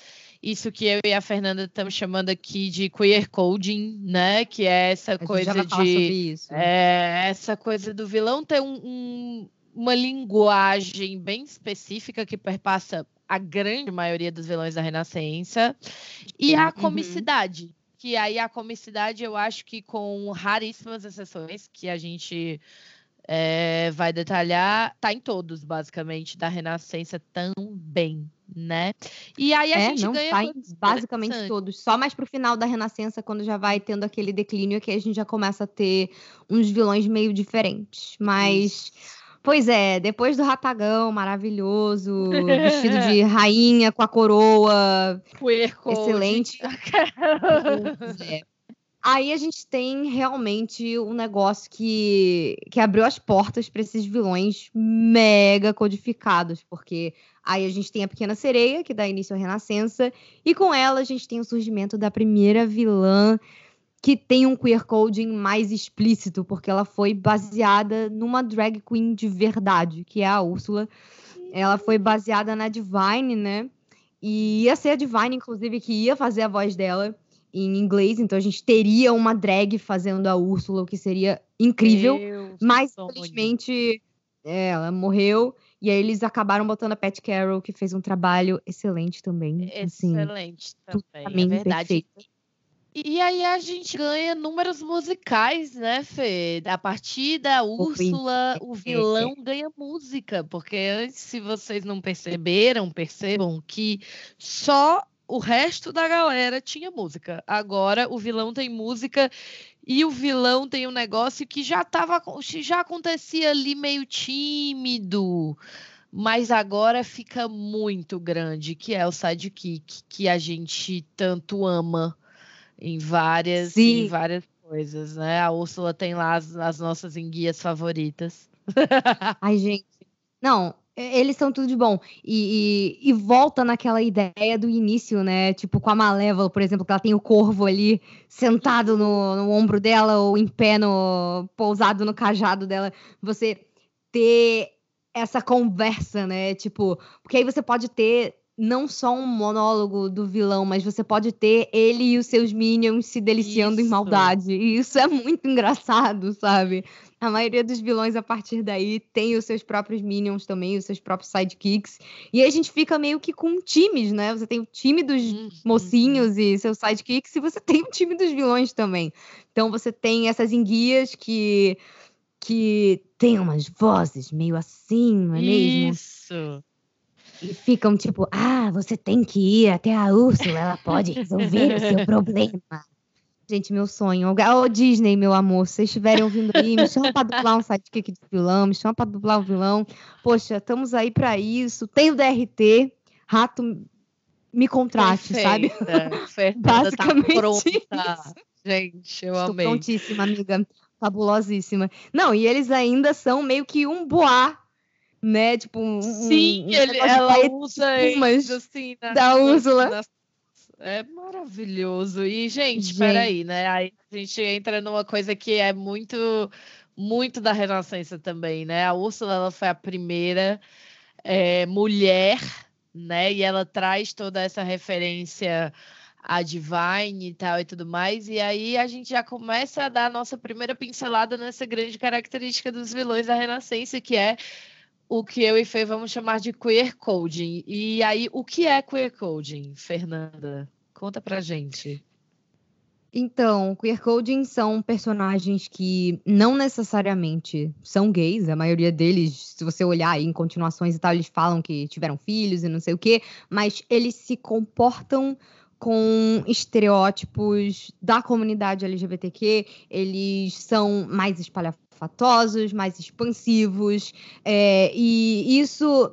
B: isso que eu e a Fernanda estamos chamando aqui de queer coding, né? Que é essa coisa de é, essa coisa do vilão ter um, um, uma linguagem bem específica que perpassa a grande maioria dos vilões da Renascença e a uhum. comicidade. Uhum. Que aí a comicidade eu acho que com raríssimas exceções que a gente é, vai detalhar, tá em todos, basicamente, da Renascença também. né? E aí a
C: é,
B: gente
C: não,
B: ganha
C: tá em basicamente todos. Só mais pro final da Renascença, quando já vai tendo aquele declínio, que a gente já começa a ter uns vilões meio diferentes. Mas, pois é, depois do Ratagão maravilhoso, vestido de rainha com a coroa, excelente. Pois é. Aí a gente tem realmente um negócio que, que abriu as portas para esses vilões mega codificados, porque aí a gente tem a Pequena Sereia, que dá início à Renascença, e com ela a gente tem o surgimento da primeira vilã que tem um queer coding mais explícito, porque ela foi baseada numa drag queen de verdade, que é a Úrsula. Ela foi baseada na Divine, né? E ia ser a Divine, inclusive, que ia fazer a voz dela em inglês, então a gente teria uma drag fazendo a Úrsula, o que seria incrível.
B: Meu
C: Mas, infelizmente, é, ela morreu. E aí eles acabaram botando a Pat Carroll, que fez um trabalho excelente também. Assim,
B: Excelente também, é verdade.
C: perfeito.
B: E aí a gente ganha números musicais, né, Fê? A partir da Úrsula, o vilão ganha música, porque antes, se vocês não perceberam, percebam que só o resto da galera tinha música. Agora o vilão tem música e o vilão tem um negócio que já tava, já acontecia ali meio tímido, mas agora fica muito grande, que é o sidekick que a gente tanto ama em várias, em
C: Sim.
B: várias coisas, né? A Úrsula tem lá as, as nossas enguias favoritas.
C: Ai, gente. Não, eles são tudo de bom. E, e- e volta naquela ideia do início, né? Tipo, com a Malévola, por exemplo, que ela tem o corvo ali sentado no, no ombro dela, ou em pé, no, pousado no cajado dela. Você ter essa conversa, né? Tipo, porque aí você pode ter não só um monólogo do vilão, mas você pode ter ele e os seus minions se deliciando em
B: Isso.
C: maldade. E isso é muito engraçado, sabe? A maioria dos vilões, a partir daí, tem os seus próprios minions também, os seus próprios sidekicks. E aí a gente fica meio que com times, né? Você tem o time dos
B: Uhum.
C: mocinhos e seus sidekicks, e você tem o time dos vilões também. Então você tem essas enguias que, que tem umas vozes meio assim, não é mesmo?
B: Isso.
C: E ficam tipo, ah, você tem que ir até a Úrsula, ela pode resolver o seu problema. Gente, meu sonho. Ô, Disney, meu amor, se vocês estiverem ouvindo aí, me chama pra dublar um sidekick de vilão, me chama pra dublar um vilão. Poxa, estamos aí pra isso. Tem o DRT, rato, me contrate, sabe?
B: Perfeita. Fernanda tá
C: Basicamente
B: pronta.
C: isso.
B: Gente, eu
C: Estou
B: amei.
C: prontíssima, amiga. Fabulosíssima. Não, e eles ainda são meio que um boá, né? Tipo, um,
B: Sim,
C: um
B: ele, ela usa
C: espumas
B: isso assim na-
C: da
B: na-
C: Úrsula.
B: nas- É maravilhoso. E, gente,
C: Gente.
B: peraí, né? Aí a gente entra numa coisa que é muito, muito da Renascença também, né? A Úrsula, ela foi a primeira é, mulher, né? E ela traz toda essa referência a Divine e tal e tudo mais. E aí a gente já começa a dar a nossa primeira pincelada nessa grande característica dos vilões da Renascença, que é o que eu e Fê vamos chamar de queer coding. E aí, o que é queer coding, Fernanda? Conta pra gente.
C: Então, queer coding são personagens que não necessariamente são gays, a maioria deles, se você olhar aí em continuações e tal, eles falam que tiveram filhos e não sei o quê, mas eles se comportam com estereótipos da comunidade LGBTQ, eles são mais espalhafatosos, mais expansivos, é, e isso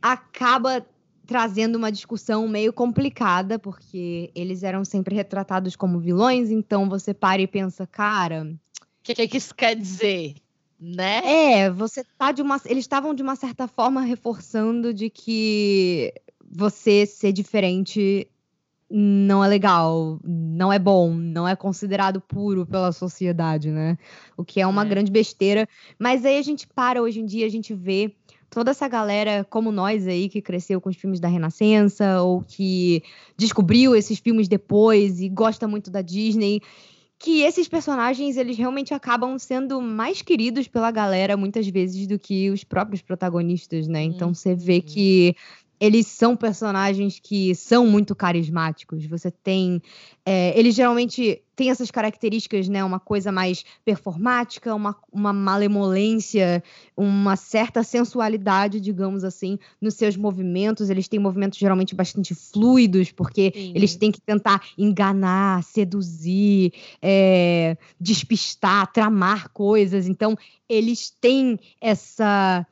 C: acaba trazendo uma discussão meio complicada, porque eles eram sempre retratados como vilões, então você para e pensa, cara,
B: O que, que isso quer dizer? Né?
C: é, você tá de uma. Eles estavam de uma certa forma reforçando de que você ser diferente não é legal, não é bom, não é considerado puro pela sociedade, né? O que é uma
B: É.
C: grande besteira. Mas aí a gente para hoje em dia, a gente vê toda essa galera como nós aí que cresceu com os filmes da Renascença ou que descobriu esses filmes depois e gosta muito da Disney, que esses personagens eles realmente acabam sendo mais queridos pela galera muitas vezes do que os próprios protagonistas, né? Então você vê
B: Uhum.
C: que eles são personagens que são muito carismáticos. Você tem. É, eles geralmente têm essas características, né? Uma coisa mais performática, uma, uma malemolência, uma certa sensualidade, digamos assim, nos seus movimentos. Eles têm movimentos geralmente bastante fluidos, porque Sim. eles têm que tentar enganar, seduzir, é, despistar, tramar coisas. Então, eles têm essa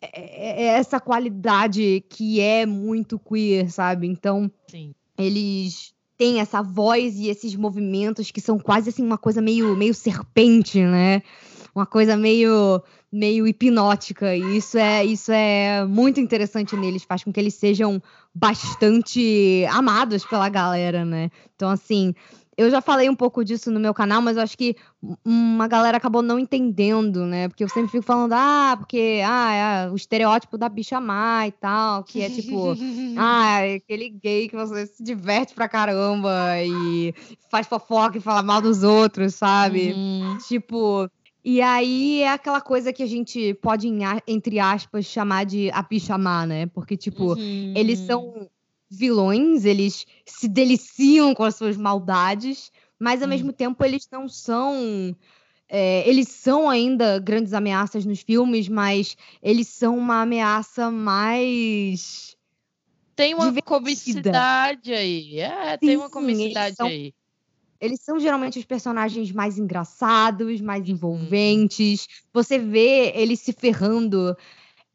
C: é, é, é essa qualidade que é muito queer, sabe? Então,
B: Sim.
C: eles têm essa voz e esses movimentos que são quase assim uma coisa meio, meio serpente, né? Uma coisa meio meio hipnótica e isso é isso é muito interessante neles, faz com que eles sejam bastante amados pela galera, né? Então assim, eu já falei um pouco disso no meu canal, mas eu acho que uma galera acabou não entendendo, né? Porque eu sempre fico falando, ah, porque ah, é o estereótipo da bicha má e tal, que é tipo, ah, é aquele gay que você se diverte pra caramba e faz fofoca e fala mal dos outros, sabe? Uhum. Tipo, e aí é aquela coisa que a gente pode, entre aspas, chamar de a bicha má, né? Porque, tipo, uhum. eles são vilões, eles se deliciam com as suas maldades, mas ao hum. mesmo tempo eles não são. É, eles são ainda grandes ameaças nos filmes, mas eles são uma ameaça mais.
B: Tem uma divertida. comicidade aí. É, sim, tem uma comicidade
C: são,
B: aí.
C: Eles são geralmente os personagens mais engraçados, mais uhum. envolventes. Você vê eles se ferrando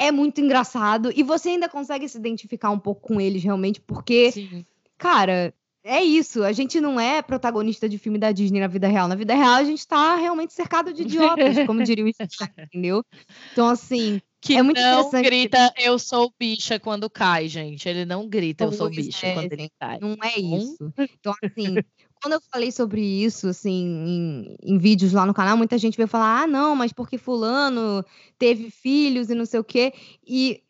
C: é muito engraçado e você ainda consegue se identificar um pouco com eles realmente, porque, Sim. cara, é isso. A gente não é protagonista de filme da Disney na vida real. Na vida real, a gente tá realmente cercado de idiotas, como diria o entendeu? Então, assim.
B: Que é muito não grita eu sou bicha quando cai, gente. Ele não grita eu sou bicha é, quando ele cai.
C: Não é isso. Então, assim, quando eu falei sobre isso, assim, em, em, vídeos lá no canal, muita gente veio falar: ah, não, mas porque Fulano teve filhos e não sei o quê. E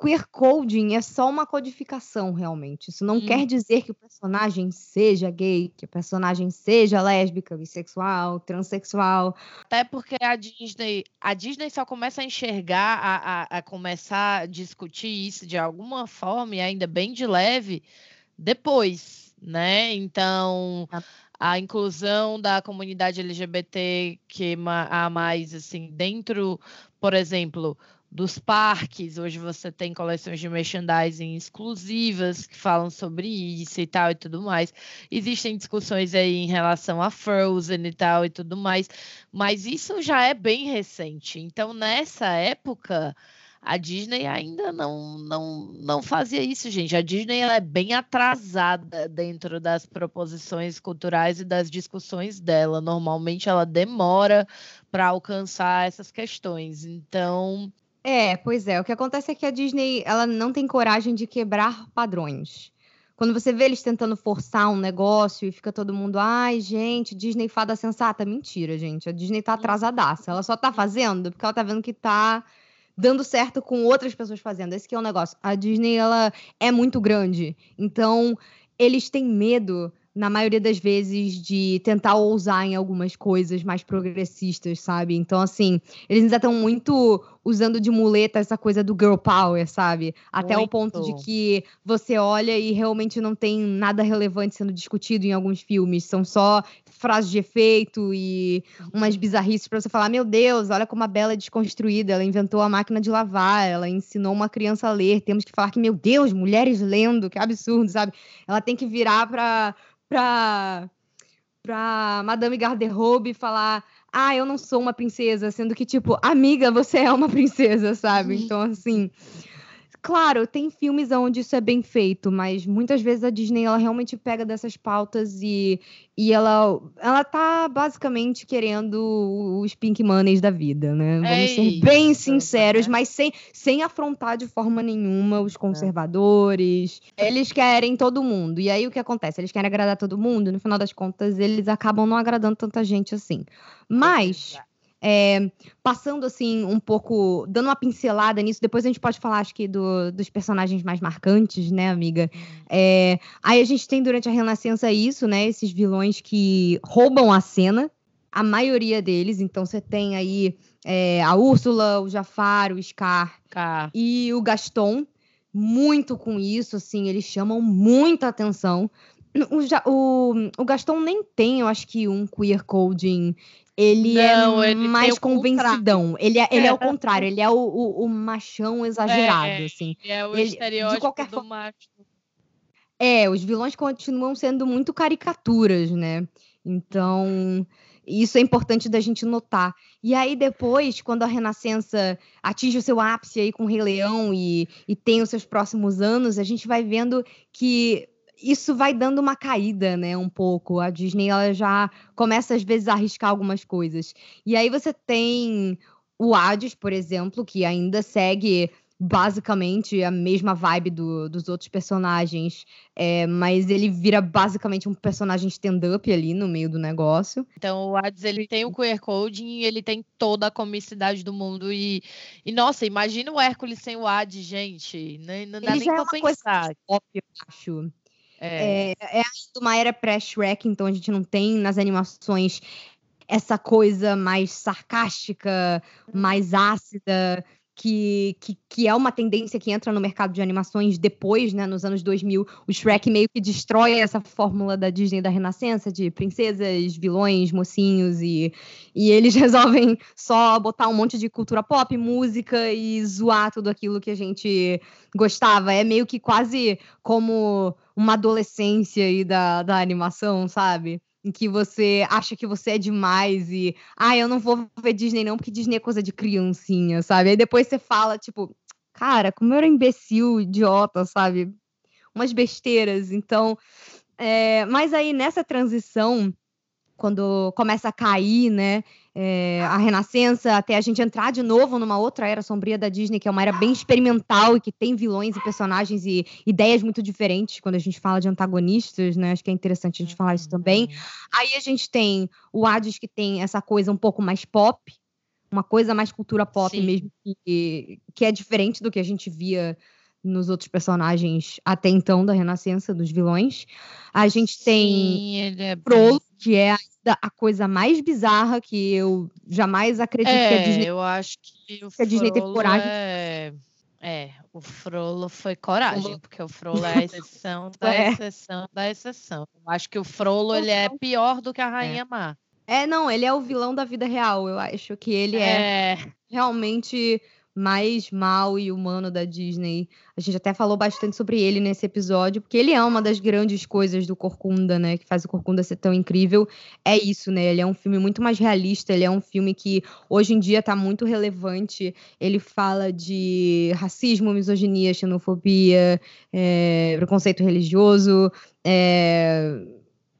C: queer coding é só uma codificação, realmente. Isso não hum. quer dizer que o personagem seja gay, que o personagem seja lésbica, bissexual, transexual.
B: Até porque a Disney, a Disney só começa a enxergar, a, a, a começar a discutir isso de alguma forma, e ainda bem de leve, depois né? Então, tá. a inclusão da comunidade LGBT que a mais assim dentro, por exemplo, dos parques, hoje você tem coleções de merchandising exclusivas que falam sobre isso e tal e tudo mais. Existem discussões aí em relação a Frozen e tal e tudo mais, mas isso já é bem recente. Então, nessa época, a Disney ainda não, não, não fazia isso, gente. A Disney é bem atrasada dentro das proposições culturais e das discussões dela. Normalmente ela demora para alcançar essas questões. Então.
C: É, pois é. O que acontece é que a Disney ela não tem coragem de quebrar padrões. Quando você vê eles tentando forçar um negócio e fica todo mundo, ai, gente, Disney fada sensata. Mentira, gente. A Disney tá atrasadaça. Ela só tá fazendo porque ela tá vendo que tá dando certo com outras pessoas fazendo. Esse que é o negócio. A Disney, ela é muito grande. Então, eles têm medo na maioria das vezes, de tentar ousar em algumas coisas mais progressistas, sabe? Então, assim, eles ainda estão muito usando de muleta essa coisa do girl power, sabe? Até muito. o ponto de que você olha e realmente não tem nada relevante sendo discutido em alguns filmes. São só frases de efeito e umas bizarrices para você falar: meu Deus, olha como a Bela é desconstruída. Ela inventou a máquina de lavar, ela ensinou uma criança a ler. Temos que falar que, meu Deus, mulheres lendo, que absurdo, sabe? Ela tem que virar para pra, pra Madame Garderobe falar: Ah, eu não sou uma princesa, sendo que, tipo, amiga, você é uma princesa, sabe? Então, assim. Claro, tem filmes onde isso é bem feito, mas muitas vezes a Disney ela realmente pega dessas pautas e, e ela, ela tá basicamente querendo os pink moneys da vida, né? Vamos é ser isso, bem sinceros, né? mas sem, sem afrontar de forma nenhuma os é. conservadores. É. Eles querem todo mundo. E aí o que acontece? Eles querem agradar todo mundo, no final das contas, eles acabam não agradando tanta gente assim. Mas. É, passando assim um pouco, dando uma pincelada nisso, depois a gente pode falar, acho que, do, dos personagens mais marcantes, né, amiga? É, aí a gente tem durante a Renascença isso, né? Esses vilões que roubam a cena, a maioria deles. Então você tem aí é, a Úrsula, o Jafar, o Scar
B: Car.
C: e o Gaston. muito com isso, assim, eles chamam muita atenção. O, o, o Gaston nem tem, eu acho que um queer coding ele não, é ele mais convencidão. Ele é, ele é, é o contrário, ele é o, o, o machão exagerado, é, assim.
B: Ele é o ele, estereótipo de qualquer do macho.
C: É, os vilões continuam sendo muito caricaturas, né? Então, isso é importante da gente notar. E aí, depois, quando a Renascença atinge o seu ápice aí com o Rei Leão e, e tem os seus próximos anos, a gente vai vendo que isso vai dando uma caída, né, um pouco. A Disney ela já começa às vezes a arriscar algumas coisas. E aí você tem o Hades, por exemplo, que ainda segue basicamente a mesma vibe do, dos outros personagens, é, mas ele vira basicamente um personagem stand-up ali no meio do negócio.
B: Então o Hades ele tem o queer coding e ele tem toda a comicidade do mundo e, e nossa, imagina o Hércules sem o Hades, gente, não, não dá ele nem pra é pensar. Pop, eu acho.
C: É, é, é uma era pré-Shrek, então a gente não tem nas animações essa coisa mais sarcástica, mais ácida, que, que, que, é uma tendência que entra no mercado de animações depois, né, nos anos 2000. O Shrek meio que destrói essa fórmula da Disney da Renascença, de princesas, vilões, mocinhos, e, e eles resolvem só botar um monte de cultura pop, música e zoar tudo aquilo que a gente gostava. É meio que quase como uma adolescência aí da, da animação, sabe? Em que você acha que você é demais e, ah, eu não vou ver Disney não, porque Disney é coisa de criancinha, sabe? Aí depois você fala, tipo, cara, como eu era imbecil, idiota, sabe? Umas besteiras. Então, é... mas aí nessa transição, quando começa a cair, né? é, a Renascença, até a gente entrar de novo numa outra era sombria da Disney, que é uma era bem experimental e que tem vilões e personagens e ideias muito diferentes quando a gente fala de antagonistas, né? Acho que é interessante a gente falar isso também. Uhum. Aí a gente tem o Hades, que tem essa coisa um pouco mais pop, uma coisa mais cultura pop Sim. mesmo, que, que é diferente do que a gente via nos outros personagens até então da Renascença, dos vilões. A gente tem Sim, é que é a coisa mais bizarra que eu jamais acredito é, que a é, Disney.
B: Eu acho que, o que a Disney teve coragem. É... é, o Frollo foi coragem, porque o Frollo é a exceção da é. exceção da exceção. Eu acho que o Frollo ele é pior do que a Rainha é. Má.
C: É, não, ele é o vilão da vida real. Eu acho que ele é, é realmente mais mal e humano da Disney. A gente até falou bastante sobre ele nesse episódio, porque ele é uma das grandes coisas do Corcunda, né? Que faz o Corcunda ser tão incrível. É isso, né? Ele é um filme muito mais realista, ele é um filme que hoje em dia tá muito relevante. Ele fala de racismo, misoginia, xenofobia, é, preconceito religioso. É,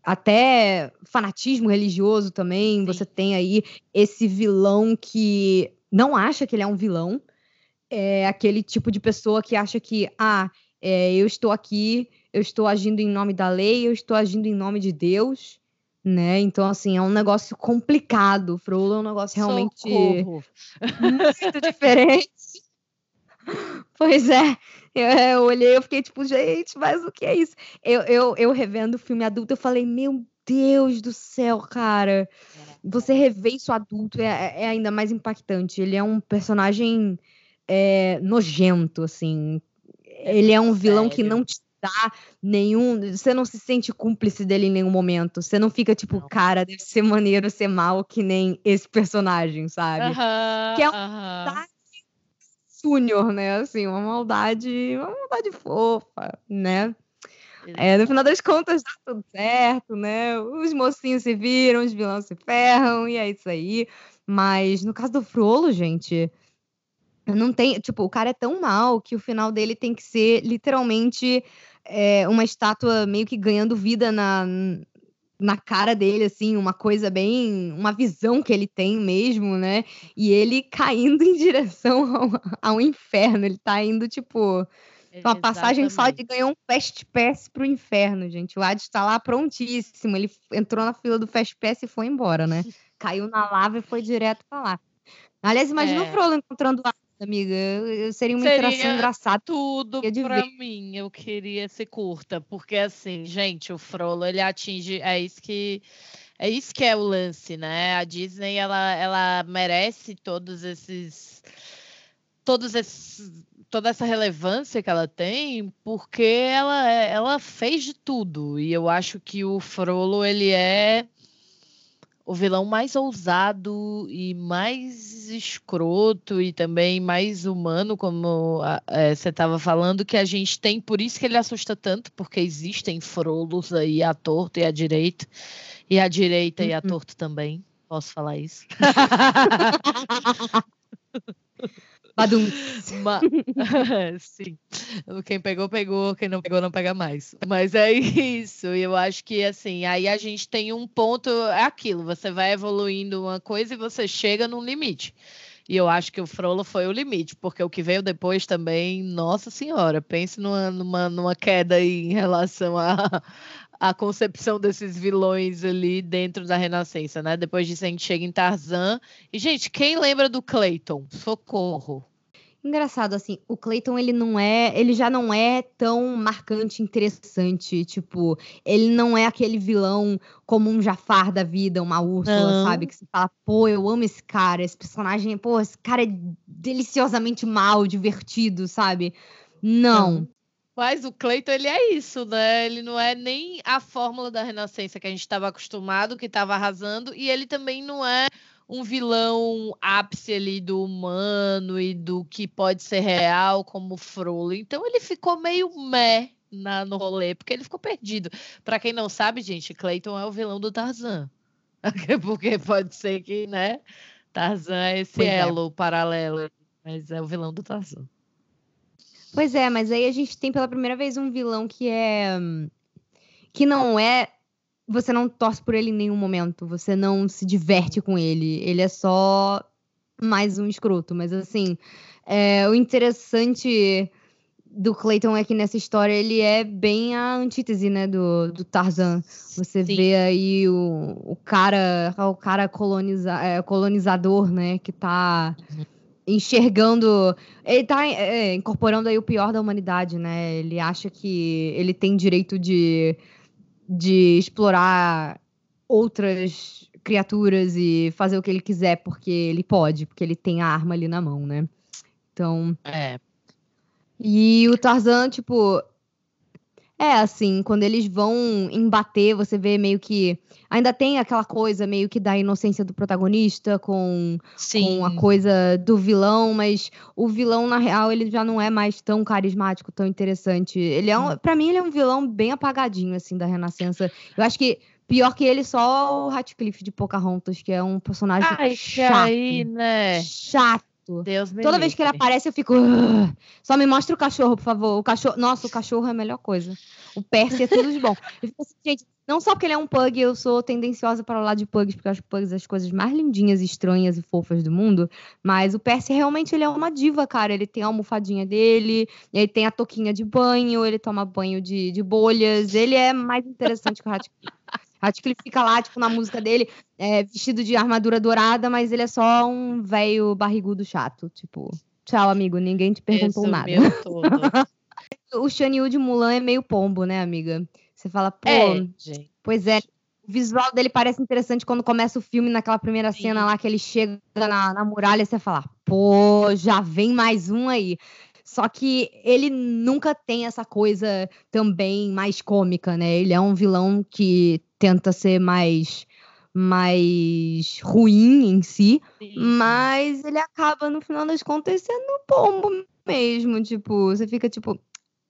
C: até fanatismo religioso também. Sim. Você tem aí esse vilão que não acha que ele é um vilão. É aquele tipo de pessoa que acha que, ah, é, eu estou aqui, eu estou agindo em nome da lei, eu estou agindo em nome de Deus, né? Então, assim, é um negócio complicado. Frollo é um negócio realmente Socorro. muito diferente. Pois é, eu, eu olhei, eu fiquei tipo, gente, mas o que é isso? Eu, eu, eu revendo o filme adulto, eu falei, meu Deus do céu, cara. Você rever isso adulto é, é, é ainda mais impactante. Ele é um personagem é, nojento, assim. Ele é um vilão que não te dá nenhum. Você não se sente cúmplice dele em nenhum momento. Você não fica tipo, não. cara, deve ser maneiro ser mal que nem esse personagem, sabe? Uh -huh, que é uma uh -huh. Júnior, né? Assim, uma maldade, uma maldade fofa, né? É, no final das contas, dá tudo certo, né? Os mocinhos se viram, os vilões se ferram, e é isso aí. Mas no caso do Frollo, gente, não tem. Tipo, o cara é tão mal que o final dele tem que ser literalmente é, uma estátua meio que ganhando vida na, na cara dele, assim, uma coisa bem. uma visão que ele tem mesmo, né? E ele caindo em direção ao, ao inferno. Ele tá indo, tipo uma passagem só de ganhar um Fast Pass pro inferno, gente. O Hades tá lá prontíssimo. Ele entrou na fila do Fast Pass e foi embora, né? Caiu na lava e foi direto pra lá. Aliás, imagina é. o Frollo encontrando o Hades, amiga. Seria uma Seria interação engraçada.
B: Tudo pra ver. mim. Eu queria ser curta. Porque, assim, gente, o Frollo, ele atinge... É isso que... É isso que é o lance, né? A Disney, ela, ela merece todos esses todos esses toda essa relevância que ela tem, porque ela, é, ela fez de tudo. E eu acho que o Frollo, ele é o vilão mais ousado e mais escroto e também mais humano, como é, você estava falando, que a gente tem, por isso que ele assusta tanto, porque existem frolos aí à torto e à direita, e à direita uhum. e à uhum. torto também. Posso falar isso?
C: Badum.
B: Sim. Quem pegou, pegou. Quem não pegou, não pega mais. Mas é isso. E eu acho que, assim, aí a gente tem um ponto. É aquilo. Você vai evoluindo uma coisa e você chega num limite. E eu acho que o Frollo foi o limite, porque o que veio depois também, nossa senhora, pense numa, numa, numa queda em relação a, a concepção desses vilões ali dentro da Renascença, né? Depois disso a gente chega em Tarzan. E, gente, quem lembra do Clayton? Socorro.
C: Engraçado, assim, o Clayton, ele não é. Ele já não é tão marcante, interessante. Tipo, ele não é aquele vilão como um Jafar da vida, uma Úrsula, não. sabe? Que se fala, pô, eu amo esse cara, esse personagem, pô, esse cara é deliciosamente mal, divertido, sabe? Não. não.
B: Mas o Cleiton, ele é isso, né? Ele não é nem a fórmula da Renascença que a gente estava acostumado, que estava arrasando, e ele também não é um vilão ápice ali do humano e do que pode ser real, como o Frollo. Então ele ficou meio meh na, no rolê, porque ele ficou perdido. Para quem não sabe, gente, Clayton é o vilão do Tarzan. porque pode ser que, né? Tarzan é esse pois é. elo é. paralelo, mas é o vilão do Tarzan.
C: Pois é, mas aí a gente tem pela primeira vez um vilão que é. que não é. Você não torce por ele em nenhum momento, você não se diverte com ele. Ele é só mais um escroto. Mas assim, é, o interessante do Clayton é que nessa história ele é bem a antítese, né, do, do Tarzan. Você Sim. vê aí o, o cara, o cara coloniza, é, colonizador, né, que tá uhum enxergando. Ele tá é, incorporando aí o pior da humanidade, né? Ele acha que ele tem direito de, de explorar outras criaturas e fazer o que ele quiser porque ele pode, porque ele tem a arma ali na mão, né? Então.
B: É.
C: E o Tarzan, tipo, é, assim, quando eles vão embater, você vê meio que. Ainda tem aquela coisa meio que da inocência do protagonista com, com a coisa do vilão, mas o vilão, na real, ele já não é mais tão carismático, tão interessante. Ele é um. Hum. Pra mim, ele é um vilão bem apagadinho, assim, da Renascença. Eu acho que. Pior que ele, só o Ratcliffe de Pocahontas, que é um personagem Ai, chato. Aí, né? Chato
B: Deus me
C: Toda
B: livre.
C: vez que ele aparece, eu fico. Só me mostra o cachorro, por favor. O cachorro. Nossa, o cachorro é a melhor coisa. O Percy é tudo de bom. Eu fico assim, gente, não só porque ele é um pug, eu sou tendenciosa para o lado de pugs, porque eu acho pugs as coisas mais lindinhas, estranhas e fofas do mundo. Mas o Percy realmente ele é uma diva, cara. Ele tem a almofadinha dele, ele tem a toquinha de banho, ele toma banho de, de bolhas. Ele é mais interessante que o Ratcliffe. Acho que ele fica lá, tipo, na música dele, é, vestido de armadura dourada, mas ele é só um velho barrigudo chato. Tipo, tchau, amigo, ninguém te perguntou nada. o Shan de Mulan é meio pombo, né, amiga? Você fala, pô, é, pois é. O visual dele parece interessante quando começa o filme, naquela primeira Sim. cena lá que ele chega na, na muralha, você fala, pô, já vem mais um aí. Só que ele nunca tem essa coisa também mais cômica, né? Ele é um vilão que tenta ser mais mais ruim em si, Sim. mas ele acaba no final das contas sendo pombo mesmo, tipo, você fica tipo,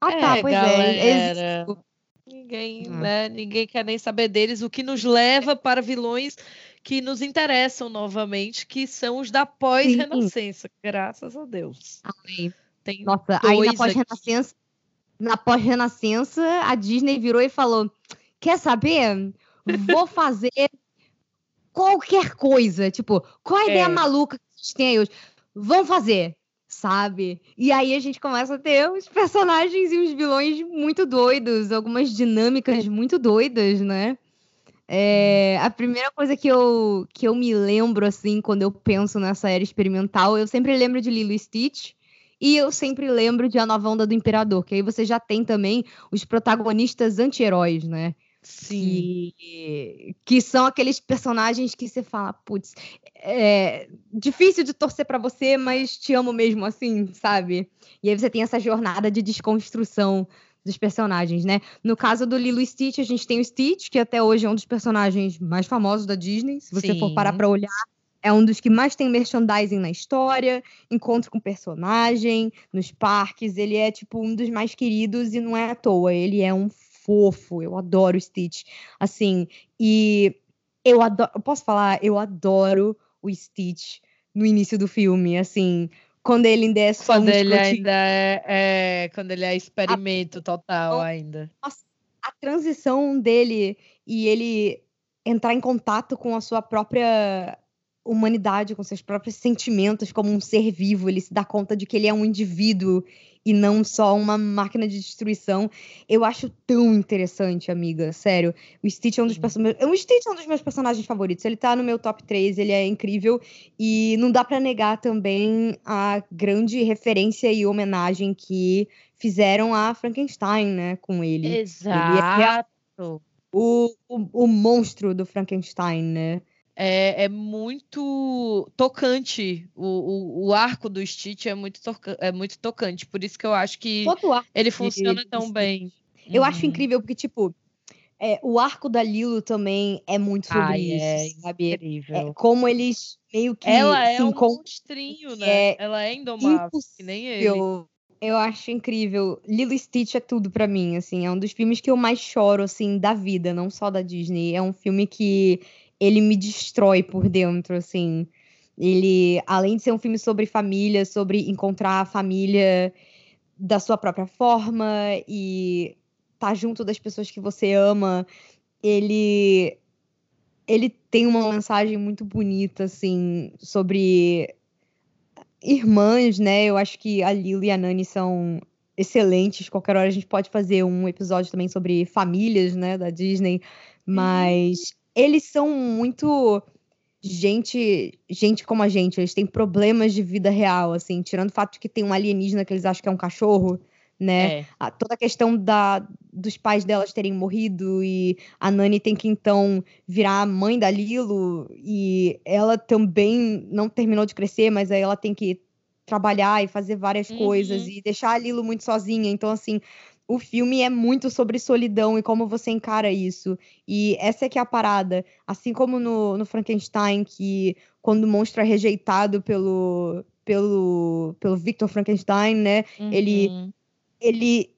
C: ah tá, é, pois é,
B: Ninguém, ah. né, ninguém quer nem saber deles, o que nos leva para vilões que nos interessam novamente, que são os da pós-renascença, graças a Deus.
C: Amém. Tem Nossa, aí na pós-renascença, na pós-renascença, a Disney virou e falou: quer saber? Vou fazer qualquer coisa. Tipo, qual a ideia é. maluca que vocês têm aí hoje? Vão fazer, sabe? E aí a gente começa a ter os personagens e os vilões muito doidos, algumas dinâmicas muito doidas, né? É, a primeira coisa que eu, que eu me lembro, assim, quando eu penso nessa era experimental, eu sempre lembro de Lilo e Stitch. E eu sempre lembro de A Nova Onda do Imperador, que aí você já tem também os protagonistas anti-heróis, né?
B: Sim.
C: Que, que são aqueles personagens que você fala, putz, é difícil de torcer pra você, mas te amo mesmo assim, sabe? E aí você tem essa jornada de desconstrução dos personagens, né? No caso do Lilo e Stitch, a gente tem o Stitch, que até hoje é um dos personagens mais famosos da Disney. Se você for parar
B: Sim.
C: pra olhar, é um dos que mais tem merchandising na história, encontro com personagem, nos parques. Ele é, tipo, um dos mais queridos e não é à toa. Ele é um fofo. Eu adoro o Stitch. Assim, e eu adoro. Posso falar? Eu adoro o Stitch no início do filme. Assim, quando ele ainda é só
B: Quando
C: um
B: ele ainda é, é- Quando ele é experimento total ainda.
C: a transição dele e ele entrar em contato com a sua própria humanidade, com seus próprios sentimentos como um ser vivo, ele se dá conta de que ele é um indivíduo e não só uma máquina de destruição. Eu acho tão interessante, amiga, sério. O Stitch é um dos personagens, o Stitch é um dos meus personagens favoritos. Ele tá no meu top 3, ele é incrível e não dá pra negar também a grande referência e homenagem que fizeram a Frankenstein, né, com ele.
B: Exato.
C: O, o, o monstro do Frankenstein, né?
B: É, é muito tocante. O, o, o arco do Stitch é muito, toca- é muito tocante. Por isso que eu acho que ele
C: de-
B: funciona
C: de
B: tão
C: Stitch.
B: bem.
C: Eu acho
B: Uhum.
C: incrível porque, tipo, é, o arco da Lilo também é muito sobre
B: Ai,
C: isso,
B: é
C: sabe? É,
B: incrível.
C: como eles meio que
B: Ela é um
C: encontram.
B: monstrinho, né?
C: é
B: Ela é indomável, que nem ele.
C: Eu, eu acho incrível. Lilo e Stitch é tudo pra mim, assim. É um dos filmes que eu mais choro, assim, da vida, não só da Disney. É um filme que ele me destrói por dentro, assim. Ele, além de ser um filme sobre família, sobre encontrar a família da sua própria forma e estar junto das pessoas que você ama, ele ele tem uma mensagem muito bonita assim sobre irmãs, né? Eu acho que a Lilo e a Nani são excelentes. Qualquer hora a gente pode fazer um episódio também sobre famílias, né, da Disney, mas eles são muito gente, gente como a gente, eles têm problemas de vida real, assim, tirando o fato de que tem um alienígena que eles acham que é um cachorro, né?
B: É.
C: a- toda a questão da, dos pais delas terem morrido e a Nani tem que então virar a mãe da Lilo e ela também não terminou de crescer, mas aí ela tem que trabalhar e fazer várias coisas
B: Uhum.
C: e deixar a Lilo muito sozinha. Então, assim, o filme é muito sobre solidão e como você encara isso. E essa é que é a parada. Assim como no, no Frankenstein, que quando o monstro é rejeitado pelo, pelo, pelo Victor Frankenstein, né? ele-
B: Uhum.
C: ele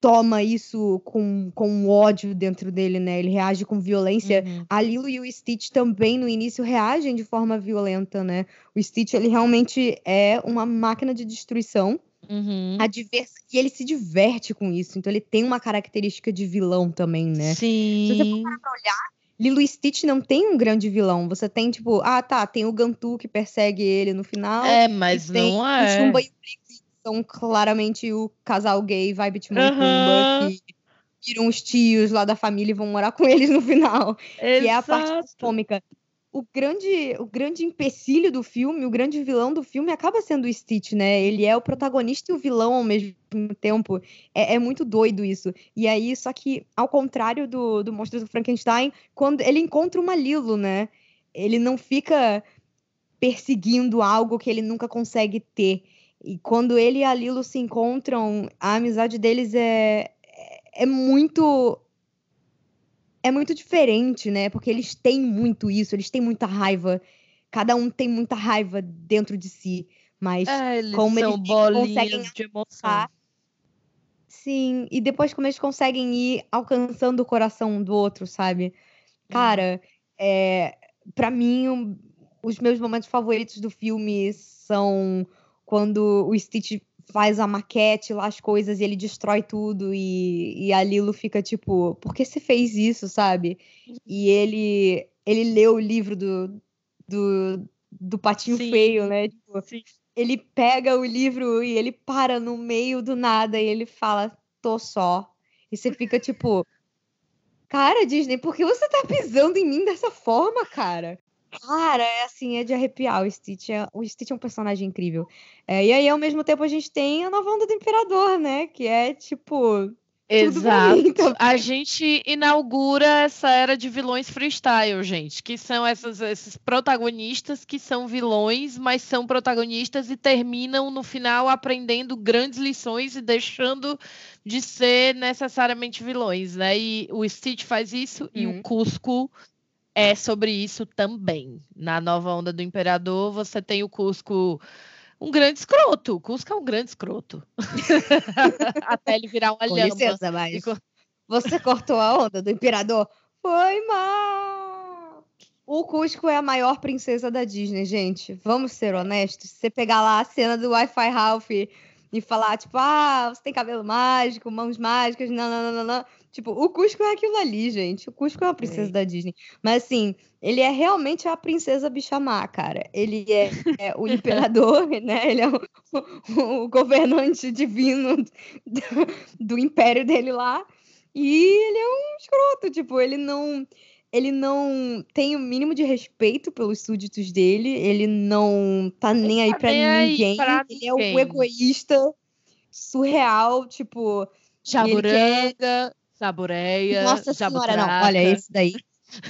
C: toma isso com, com ódio dentro dele, né? Ele reage com violência.
B: Uhum.
C: A Lilo e o Stitch também no início reagem de forma violenta, né? O Stitch ele realmente é uma máquina de destruição.
B: Uhum.
C: A divers... E ele se diverte com isso. Então ele tem uma característica de vilão também, né? Se você
B: Sim.
C: Lilo e Stitch não tem um grande vilão. Você tem, tipo, ah, tá, tem o Gantu que persegue ele no final.
B: É, mas
C: tem
B: não
C: o
B: é.
C: Chumba e o Briggs, são claramente o casal gay vibe e
B: Aham.
C: Pumba, que viram os tios lá da família e vão morar com eles no final. Que é a parte
B: Exato.
C: cômica. O grande, o grande empecilho do filme, o grande vilão do filme acaba sendo o Stitch, né? Ele é o protagonista e o vilão ao mesmo tempo. É, é muito doido isso. E aí, só que, ao contrário do, do Monstro do Frankenstein, quando ele encontra uma Lilo, né? Ele não fica perseguindo algo que ele nunca consegue ter. E quando ele e a Lilo se encontram, a amizade deles é, é, é muito é muito diferente, né? Porque eles têm muito isso, eles têm muita raiva. Cada um tem muita raiva dentro de si. Mas
B: É, eles
C: como eles conseguem
B: de emoção.
C: sim, e depois como eles conseguem ir alcançando o coração um do outro, sabe? Cara, é, para mim, um- os meus momentos favoritos do filme são quando o Stitch faz a maquete lá, as coisas, e ele destrói tudo, e, e a Lilo fica tipo, por que você fez isso, sabe? E ele, ele lê o livro do, do, do Patinho
B: Sim.
C: Feio, né? Tipo, ele pega o livro e ele para no meio do nada e ele fala, tô só. E você fica tipo, cara, Disney, por que você tá pisando em mim dessa forma, cara? Cara, é assim, é de arrepiar. O Stitch é, o Stitch é um personagem incrível. É, e aí, ao mesmo tempo, a gente tem a nova onda do Imperador, né? Que é tipo
B: Exato.
C: Então.
B: A gente inaugura essa era de vilões freestyle, gente, que são essas, esses protagonistas que são vilões, mas são protagonistas e terminam no final aprendendo grandes lições e deixando de ser necessariamente vilões, né? E o Stitch faz isso e o
C: Uhum.
B: Cusco é sobre isso também. Na nova onda do Imperador, você tem o Cusco um grande escroto. O Cusco é um grande escroto. Até ele virar uma
C: Com
B: lhama.
C: licença, mas
B: co-
C: você cortou a onda do imperador? Foi mal. O Cusco é a maior princesa da Disney, gente. Vamos ser honestos. Se você pegar lá a cena do Wi-Fi Ralph e falar, tipo, ah, você tem cabelo mágico, mãos mágicas, não, não, não, não. Tipo, o Cusco é aquilo ali, gente. O Cusco é uma princesa
B: É.
C: da Disney. Mas, assim, ele é realmente a princesa bichamá, cara. Ele é, é o imperador, né? Ele é o, o- o governante divino do, do império dele lá. E ele é um escroto, tipo, ele não ele não tem o mínimo de respeito pelos súditos dele, ele não tá nem aí
B: tá
C: pra
B: nem aí
C: ninguém,
B: pra
C: ele é o
B: ninguém.
C: egoísta surreal, tipo,
B: Jaburanga, sabureia,
C: nossa senhora, não, olha, esse daí,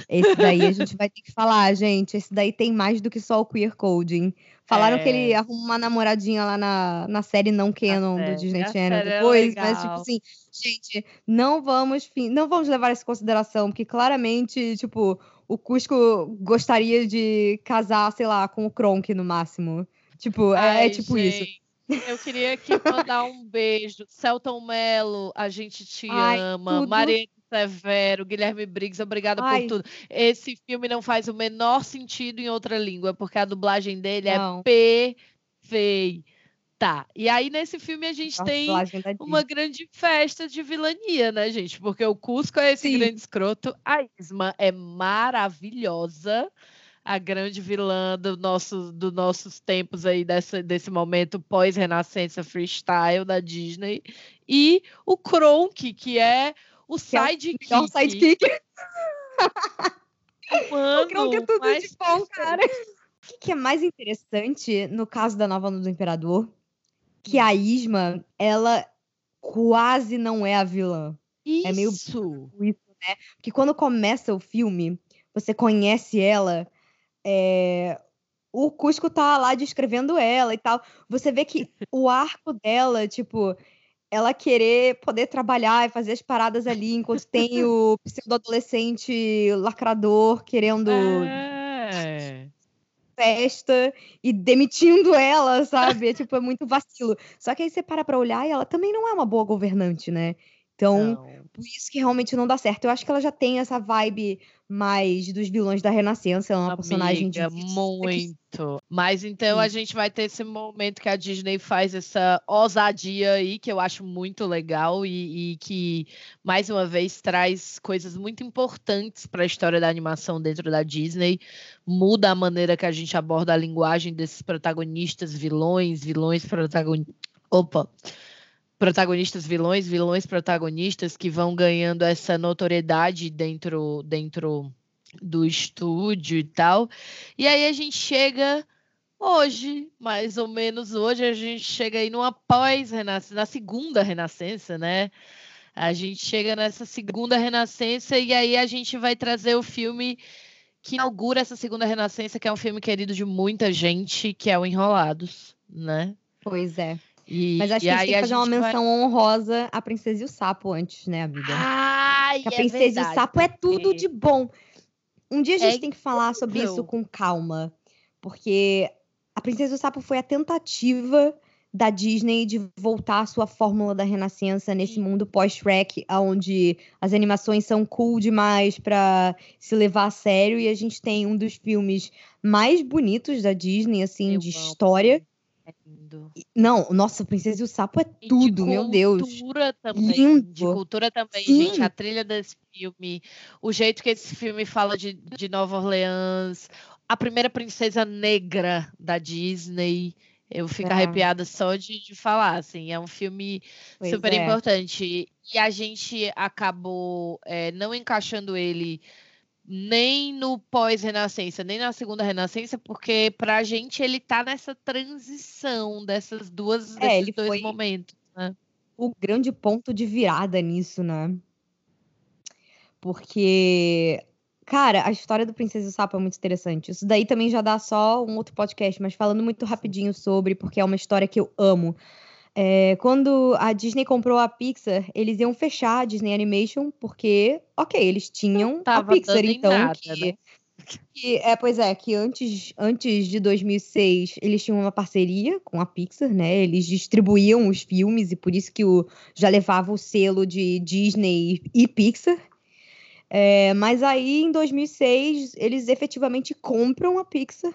C: esse daí a gente vai ter que falar, gente, esse daí tem mais do que só o queer coding. Falaram que ele
B: É.
C: arruma uma namoradinha lá na, na série não canon do Disney
B: a
C: Channel
B: é
C: depois, mas tipo assim, gente, não vamos, não vamos levar isso em consideração, porque claramente, tipo, o Cusco gostaria de casar, sei lá, com o Kronk no máximo. Tipo, é, é
B: Ai,
C: tipo isso.
B: Eu queria aqui mandar um beijo. Celton Mello, a gente te
C: Ai,
B: ama.
C: tudo.
B: Maria Severo, Guilherme Briggs, obrigada por tudo. Esse filme não faz o menor sentido em outra língua, porque a dublagem dele
C: Não.
B: é perfeita. E aí, nesse filme, a gente
C: A
B: tem
C: Disney.
B: uma grande festa de vilania, né, gente? Porque o Cusco é esse
C: Sim.
B: grande escroto, a Isma é maravilhosa, a grande vilã do nosso, dos nossos tempos aí, dessa, desse momento pós-renascença freestyle da Disney, e o Kronk, que é o
C: Que é o
B: sidekick.
C: Sidekick.
B: Mano,
C: O Kronk é tudo
B: mas
C: de bom, cara. O que, que é mais interessante no caso da nova do Imperador? Que a Isma, ela quase não é a vilã. É meio-
B: Isso.
C: Porque quando começa o filme, você conhece ela, é, o Cusco tá lá descrevendo ela e tal. Você vê que o arco dela, tipo, ela querer poder trabalhar e fazer as paradas ali, enquanto tem o pseudo-adolescente lacrador querendo
B: É.
C: festa e demitindo ela, sabe? É, tipo, é muito vacilo. Só que aí você para pra olhar e ela também não é uma boa governante, né? Então,
B: Não.
C: por isso que realmente não dá certo. Eu acho que ela já tem essa vibe mais dos vilões da Renascença. Ela é uma personagem de.
B: Amiga, muito. Mas então a gente vai ter esse momento que a Disney faz essa ousadia aí, que eu acho muito legal e, e que, mais uma vez, traz coisas muito importantes para a história da animação dentro da Disney. Muda a maneira que a gente aborda a linguagem desses protagonistas, vilões, vilões protagonistas. Opa! Protagonistas vilões, vilões protagonistas que vão ganhando essa notoriedade dentro dentro do estúdio e tal. E aí a gente chega hoje, mais ou menos hoje, a gente chega aí numa pós-renascença, na segunda renascença, né? A gente chega nessa segunda renascença e aí a gente vai trazer o filme que inaugura essa segunda renascença, que é um filme querido de muita gente, que é o Enrolados, né?
C: Pois é.
B: E,
C: Mas acho que a gente tem que fazer uma
B: gente vai-
C: menção honrosa à Princesa e o Sapo antes, né, amiga?
B: Ai,
C: a
B: é
C: Princesa e o
B: verdade,
C: Sapo é tudo de bom. Um dia a gente
B: É
C: tem que falar sobre isso com calma. Porque a Princesa e o Sapo foi a tentativa da Disney de voltar à sua fórmula da Renascença nesse
B: Sim.
C: mundo pós-Shrek, onde as animações são cool demais pra se levar a sério. E a gente tem um dos filmes mais bonitos da Disney, assim,
B: Eu
C: de
B: amo.
C: história.
B: Lindo.
C: Não, nossa, Princesa e o Sapo é
B: E de
C: tudo, meu Deus.
B: cultura também. De
C: Lindo.
B: cultura também,
C: Sim.
B: gente. A trilha desse filme, o jeito que esse filme fala de, de Nova Orleans, a primeira princesa negra da Disney. Eu fico
C: É.
B: arrepiada só de, de falar, assim. É um filme
C: Pois
B: super
C: é.
B: importante. E a gente acabou é, não encaixando ele nem no pós-renascença, nem na segunda renascença, porque pra gente ele tá nessa transição dessas duas,
C: É,
B: desses dois
C: foi-
B: momentos.
C: o grande ponto de virada nisso, né? Porque, cara, a história do Princesa Sapo é muito interessante. Isso daí também já dá só um outro podcast, mas falando muito rapidinho sobre, porque é uma história que eu amo. É, quando a Disney comprou a Pixar, eles iam fechar a Disney Animation, porque, ok, eles tinham a Pixar, então, nada, que, né? que, é, pois é, que antes, antes de 2006 eles tinham uma parceria com a Pixar, né? Eles distribuíam os filmes e por isso que o, já levava o selo de Disney e Pixar. É, mas aí, em 2006, eles efetivamente compram a Pixar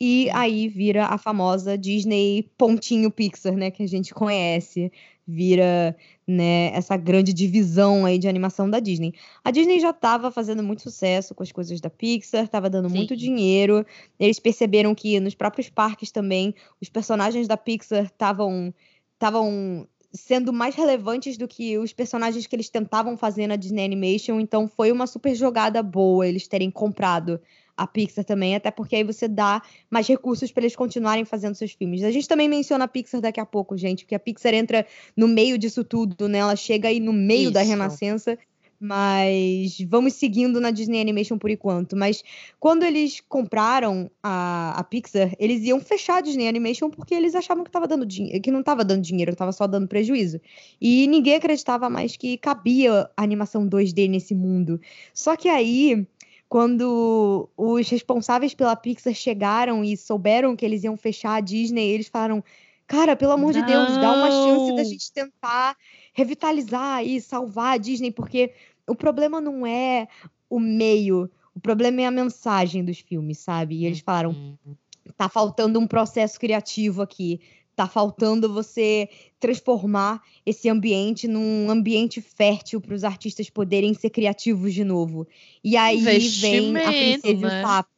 C: e aí vira a famosa Disney pontinho Pixar, né, que a gente conhece, vira, né, essa grande divisão aí de animação da Disney. A Disney já estava fazendo muito sucesso com as coisas da Pixar, estava dando Sim. muito dinheiro. Eles perceberam que nos próprios parques também os personagens da Pixar estavam estavam sendo mais relevantes do que os personagens que eles tentavam fazer na Disney Animation, então foi uma super jogada boa eles terem comprado a Pixar também, até porque aí você dá mais recursos para eles continuarem fazendo seus filmes. A gente também menciona a Pixar daqui a pouco, gente, porque a Pixar entra no meio disso tudo, né? Ela chega aí no meio Isso. da Renascença mas vamos seguindo na Disney Animation por enquanto. Mas quando eles compraram a, a Pixar, eles iam fechar a Disney Animation porque eles achavam que, tava dando que não estava dando dinheiro, estava só dando prejuízo. E ninguém acreditava mais que cabia a animação 2D nesse mundo. Só que aí, quando os responsáveis pela Pixar chegaram e souberam que eles iam fechar a Disney, eles falaram: Cara, pelo amor não. de Deus, dá uma chance da gente tentar revitalizar e salvar a Disney, porque o problema não é o meio, o problema é a mensagem dos filmes, sabe? E eles falaram: uhum. tá faltando um processo criativo aqui. Tá faltando você transformar esse ambiente num ambiente fértil para os artistas poderem ser criativos de novo. E aí vem a Princesa né? e o Sapo.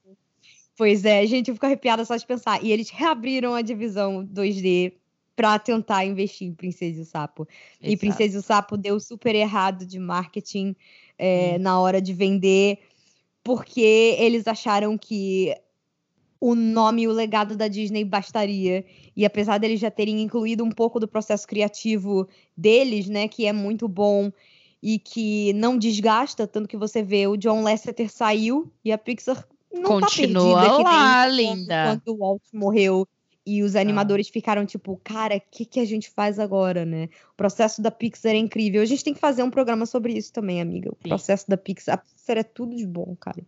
C: Pois é, gente, eu fico arrepiada só de pensar. E eles reabriram a divisão 2D para tentar investir em Princesa e o Sapo. Exato. E Princesa e o Sapo deu super errado de marketing é, hum. na hora de vender, porque eles acharam que o nome e o legado da Disney bastaria. E apesar deles já terem incluído um pouco do processo criativo deles, né, que é muito bom e que não desgasta, tanto que você vê o John Lasseter saiu e a Pixar não
B: Continua
C: tá
B: perdida, lá, linda.
C: Quando o Walt morreu e os animadores ah. ficaram tipo, cara, o que, que a gente faz agora, né? O processo da Pixar é incrível. A gente tem que fazer um programa sobre isso também, amiga. O Sim. processo da Pixar. A Pixar é tudo de bom, cara.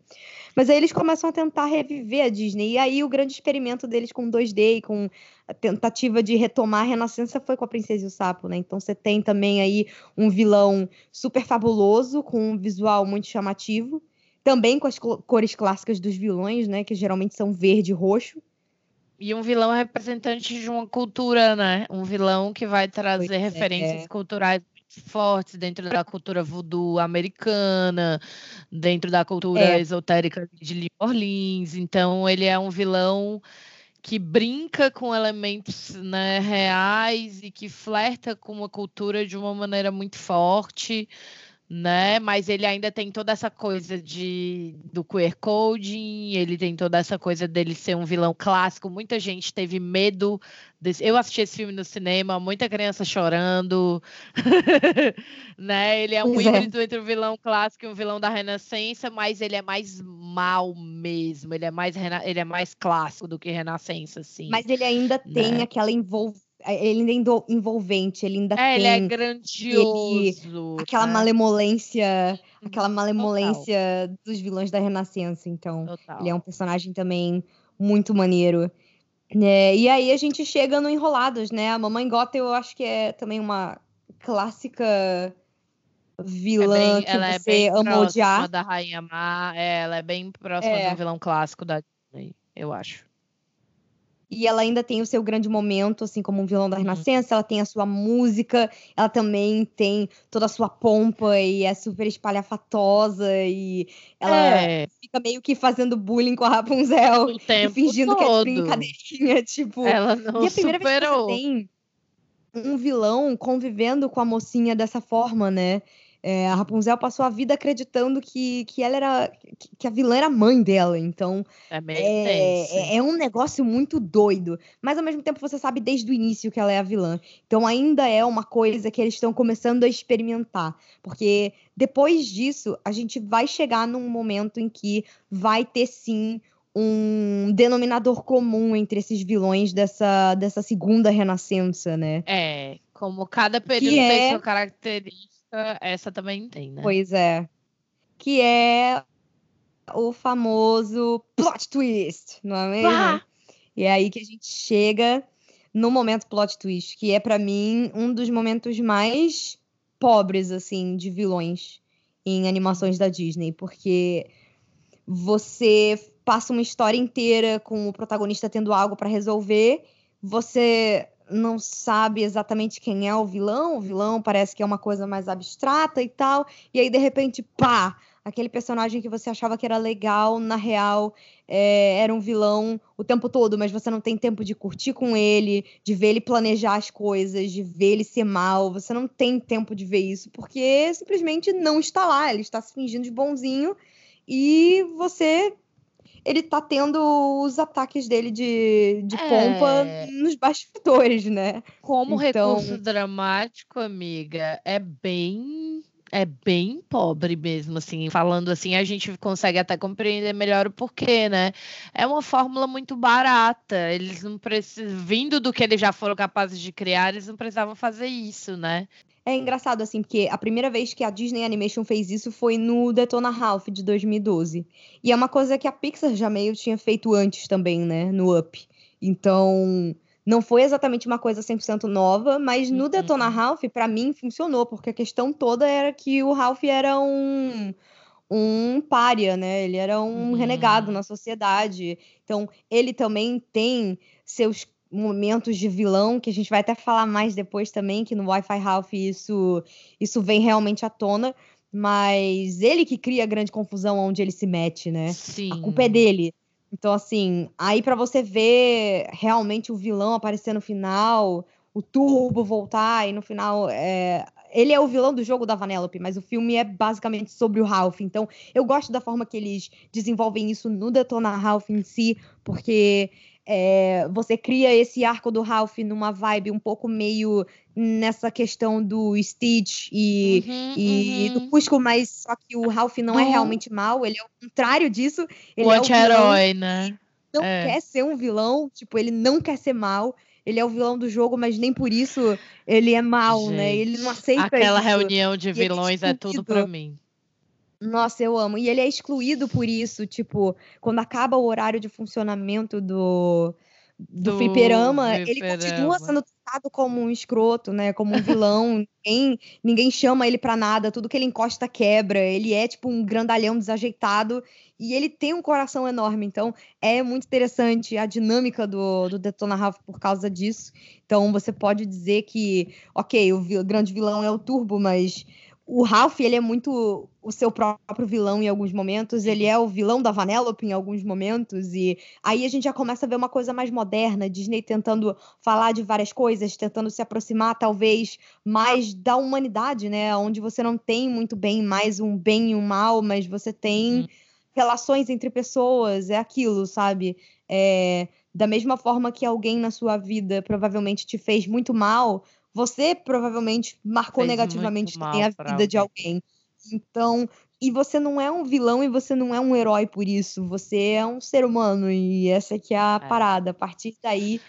C: Mas aí eles começam a tentar reviver a Disney. E aí o grande experimento deles com 2D e com a tentativa de retomar a renascença foi com a Princesa e o Sapo, né? Então você tem também aí um vilão super fabuloso, com um visual muito chamativo. Também com as cores clássicas dos vilões, né? Que geralmente são verde e roxo.
B: E um vilão representante de uma cultura, né? Um vilão que vai trazer pois é, referências é. culturais fortes dentro da cultura voodoo americana, dentro da cultura é. esotérica de New Orleans. Então, ele é um vilão que brinca com elementos né, reais e que flerta com uma cultura de uma maneira muito forte né? Mas ele ainda tem toda essa coisa de do queer coding, ele tem toda essa coisa dele ser um vilão clássico. Muita gente teve medo desse... Eu assisti esse filme no cinema, muita criança chorando, né? Ele é um é. híbrido é. entre o vilão clássico e o vilão da Renascença, mas ele é mais mal mesmo. Ele é mais ele é mais clássico do que Renascença, assim.
C: Mas ele ainda né? tem aquela envolvência é, ele ainda é envolvente, ele ainda
B: é,
C: tem.
B: Ele é grandioso.
C: Ele, aquela né? malemolência, aquela malemolência Total. dos vilões da Renascença. Então, Total. ele é um personagem também muito maneiro. É, e aí a gente chega no Enrolados, né? A Mamãe Gota eu acho que é também uma clássica vilã é bem, que ela você é bem ama odiar.
B: da Rainha Má, é, ela é bem próxima é. do vilão clássico da Disney, eu acho
C: e ela ainda tem o seu grande momento, assim como um vilão da uhum. Renascença, ela tem a sua música, ela também tem toda a sua pompa e é super espalhafatosa e ela é. fica meio que fazendo bullying com a Rapunzel e fingindo todo. que é brincadeirinha, tipo.
B: Ela não
C: e
B: a primeira superou.
C: vez que você tem um vilão convivendo com a mocinha dessa forma, né? É, a Rapunzel passou a vida acreditando que, que ela era. que a vilã era a mãe dela. Então.
B: É, meio
C: É, é, é um negócio muito doido. Mas ao mesmo tempo você sabe desde o início que ela é a vilã. Então ainda é uma coisa que eles estão começando a experimentar. Porque depois disso, a gente vai chegar num momento em que vai ter sim um denominador comum entre esses vilões dessa, dessa segunda renascença, né?
B: É, como cada período
C: é-
B: tem sua característica, essa também tem, né?
C: Pois é. Que é o famoso plot twist, não é mesmo?
B: Pá!
C: E é aí que a gente chega no momento plot twist, que é pra mim um dos momentos mais pobres assim de vilões em animações da Disney, porque você passa uma história inteira com o protagonista tendo algo pra resolver, você não sabe exatamente quem é o vilão, o vilão parece que é uma coisa mais abstrata e tal, e aí de repente, pá, aquele personagem que você achava que era legal, na real, é, era um vilão o tempo todo, mas você não tem tempo de curtir com ele, de ver ele planejar as coisas, de ver ele ser mal. Você não tem tempo de ver isso, porque simplesmente não está lá. Ele está se fingindo de bonzinho e você. Ele tá tendo os ataques dele de, de
B: É.
C: pompa nos bastidores, né?
B: Como
C: Então-
B: recurso dramático, amiga, é bem é bem pobre mesmo, assim. Falando assim, a gente consegue até compreender melhor o porquê, né? É uma fórmula muito barata. Eles não precisam, vindo do que eles já foram capazes de criar, eles não precisavam fazer isso, né?
C: É engraçado, assim, porque a primeira vez que a Disney Animation fez isso foi no Detona Ralph de 2012. E é uma coisa que a Pixar já meio tinha feito antes também, né? No Up. Então, não foi exatamente uma coisa 100% nova, mas no
B: Uhum.
C: Detona Ralph, pra mim, funcionou, porque a questão toda era que o Ralph era um. Um pária, né? Ele era um
B: Uhum.
C: renegado na sociedade. Então, ele também tem seus momentos de vilão, que a gente vai até falar mais depois também, que no Wi-Fi Ralph isso, isso vem realmente à tona, mas ele que cria a grande confusão onde ele se mete, né?
B: Sim.
C: A culpa é dele. Então, assim, aí pra você ver realmente o vilão aparecer no final, o Turbo voltar e no final. é, Ele é o vilão do jogo da Vanellope, mas o filme é basicamente sobre o Ralph. Então, eu gosto da forma que eles desenvolvem isso no Detona Ralph em si, porque é, você cria esse arco do Ralph numa vibe um pouco meio nessa questão do Stitch e,
B: Uhum,
C: e
B: uhum.
C: do Cusco, mas só que o Ralph não é
B: Do-
C: realmente mal, ele é o contrário disso. Ele
B: O
C: é
B: anti-herói, né?
C: não
B: É.
C: quer ser um vilão, tipo, ele não quer ser mal. Ele é o vilão do jogo, mas nem por isso ele é mal, né? Ele não aceita
B: Aquela
C: isso.
B: reunião de
C: é
B: vilões é tudo pra
C: excluído.
B: mim.
C: Nossa, eu amo. E ele é excluído por isso, tipo, quando acaba o horário de funcionamento do do,
B: Do
C: fliperama, ele continua sendo tratado como um escroto, né? Como um vilão. ninguém, ninguém chama ele pra nada, tudo que ele encosta quebra. Ele é tipo um grandalhão desajeitado e ele tem um coração enorme. Então é muito interessante a dinâmica do, do Detona Ralph por causa disso. Então você pode dizer que, ok, o vi- grande vilão é o Turbo, mas o Ralph, ele é muito o seu próprio vilão em alguns momentos, ele é o vilão da Vanellope em alguns momentos, e aí a gente já começa a ver uma coisa mais moderna, Disney tentando falar de várias coisas, tentando se aproximar talvez mais da humanidade, né, onde você não tem muito bem mais um bem e um mal, mas você tem
B: Uhum.
C: relações entre pessoas, é aquilo, sabe? É, da mesma forma que alguém na sua vida provavelmente te fez muito mal, você provavelmente marcou
B: Fez
C: negativamente também a vida de alguém. Então, e você não é um vilão e você não é um herói por isso, você é um ser humano e essa que é a
B: É.
C: parada. A partir daí,